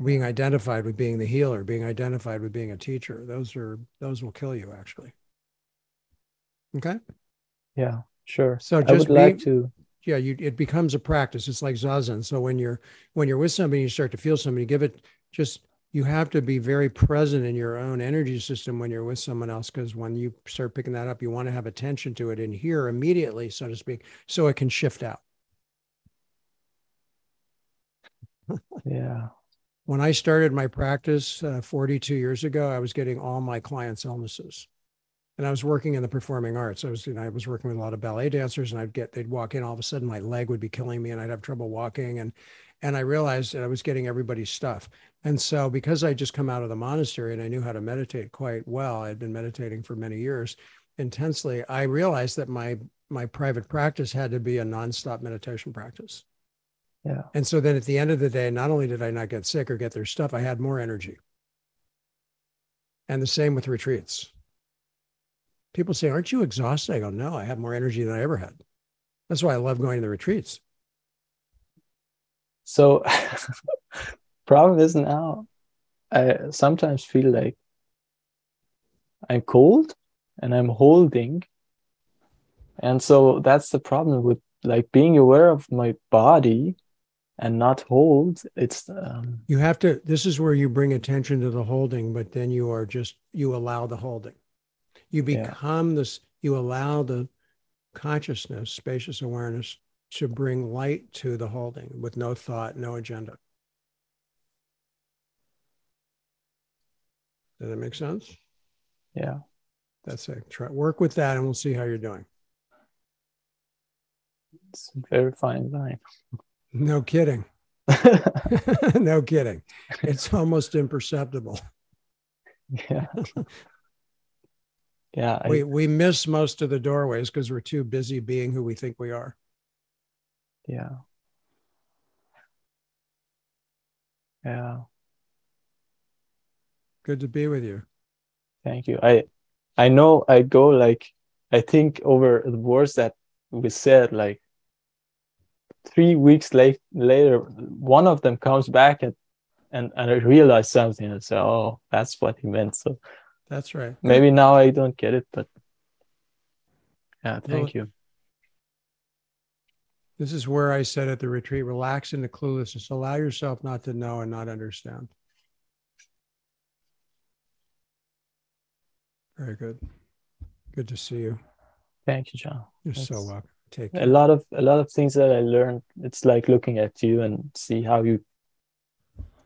Being identified with being the healer, being identified with being a teacher, those are those will kill you actually. Okay. Yeah, sure. So just I would be, like to. Yeah, you, it becomes a practice. It's like zazen. So when you're when you're with somebody, you start to feel somebody. Give it just you have to be very present in your own energy system when you're with someone else because when you start picking that up you want to have attention to it in here immediately so to speak so it can shift out yeah when i started my practice uh, 42 years ago i was getting all my clients illnesses and I was working in the performing arts. I was, you know, I was working with a lot of ballet dancers, and I'd get they'd walk in, all of a sudden my leg would be killing me, and I'd have trouble walking, and and I realized that I was getting everybody's stuff. And so, because I just come out of the monastery and I knew how to meditate quite well, I had been meditating for many years intensely. I realized that my my private practice had to be a nonstop meditation practice. Yeah. And so then at the end of the day, not only did I not get sick or get their stuff, I had more energy. And the same with retreats. People say, Aren't you exhausted? I go, No, I have more energy than I ever had. That's why I love going to the retreats. So, problem is now, I sometimes feel like I'm cold and I'm holding. And so that's the problem with like being aware of my body and not hold it's um, you have to this is where you bring attention to the holding but then you are just you allow the holding. You become yeah. this you allow the consciousness spacious awareness to bring light to the holding with no thought no agenda. Does that make sense? Yeah. That's it. Try work with that and we'll see how you're doing. It's a very fine line no kidding. no kidding. It's almost imperceptible. Yeah. yeah. I, we we miss most of the doorways because we're too busy being who we think we are. Yeah. Yeah. Good to be with you. Thank you. I I know I go like I think over the words that we said like three weeks late, later, one of them comes back and, and, and I realize something and say, oh, that's what he meant. So that's right. Maybe now I don't get it, but yeah, thank well, you. This is where I said at the retreat relax into cluelessness, allow yourself not to know and not understand. Very good. Good to see you. Thank you, Jon. You're so welcome take a lot of a lot of things that I learned. It's like looking at you and see how you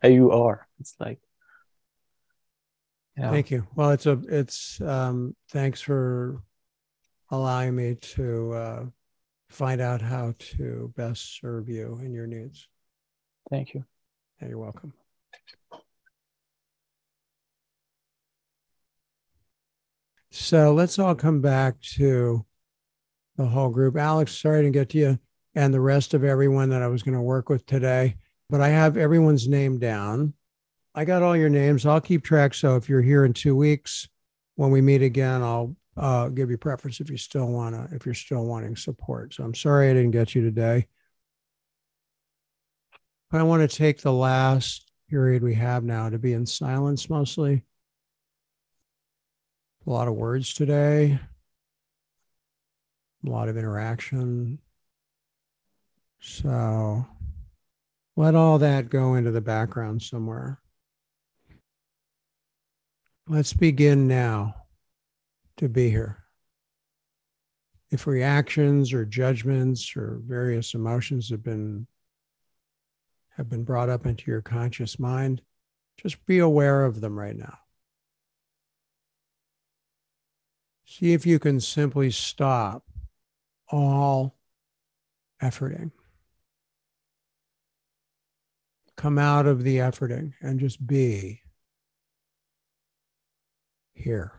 how you are. It's like yeah. Thank you. Well, it's a it's um thanks for allowing me to uh, find out how to best serve you and your needs. Thank you. Yeah, you're welcome. So let's all come back to the whole group. Alex, sorry to get to you and the rest of everyone that I was going to work with today, but I have everyone's name down. I got all your names. I'll keep track. So if you're here in two weeks, when we meet again, I'll uh, give you preference if you still want to, if you're still wanting support. So I'm sorry I didn't get you today. But I want to take the last period we have now to be in silence mostly. A lot of words today a lot of interaction. So let all that go into the background somewhere. Let's begin now to be here. If reactions or judgments or various emotions have been have been brought up into your conscious mind, just be aware of them right now. See if you can simply stop all efforting. Come out of the efforting and just be here.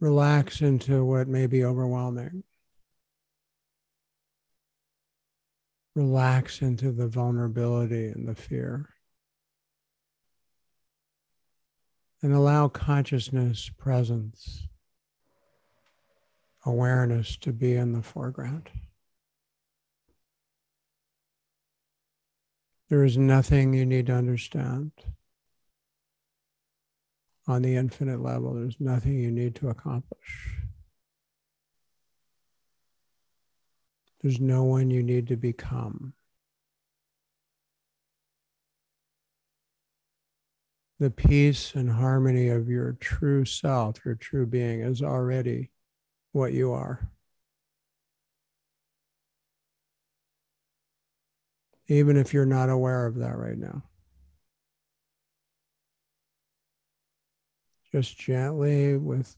Relax into what may be overwhelming. Relax into the vulnerability and the fear. And allow consciousness, presence awareness to be in the foreground. There is nothing you need to understand. On the infinite level, there's nothing you need to accomplish. There's no one you need to become. The peace and harmony of your true self, your true being, is already what you are. Even if you're not aware of that right now. just gently with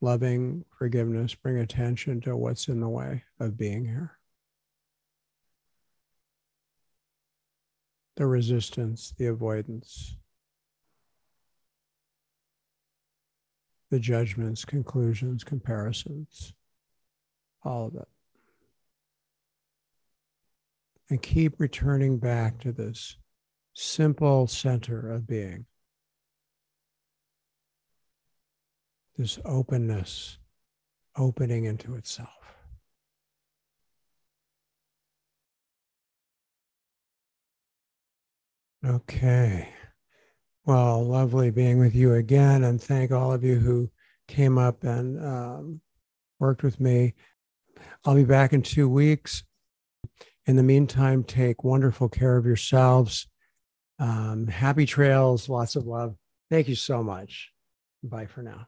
loving forgiveness bring attention to what's in the way of being here. The resistance, the avoidance, the judgments, conclusions, comparisons, all of it. And keep returning back to this simple center of being. This openness, opening into itself. Okay. Well, lovely being with you again, and thank all of you who came up and um, worked with me. I'll be back in two weeks. In the meantime, take wonderful care of yourselves. Um, happy trails, lots of love. Thank you so much. Bye for now.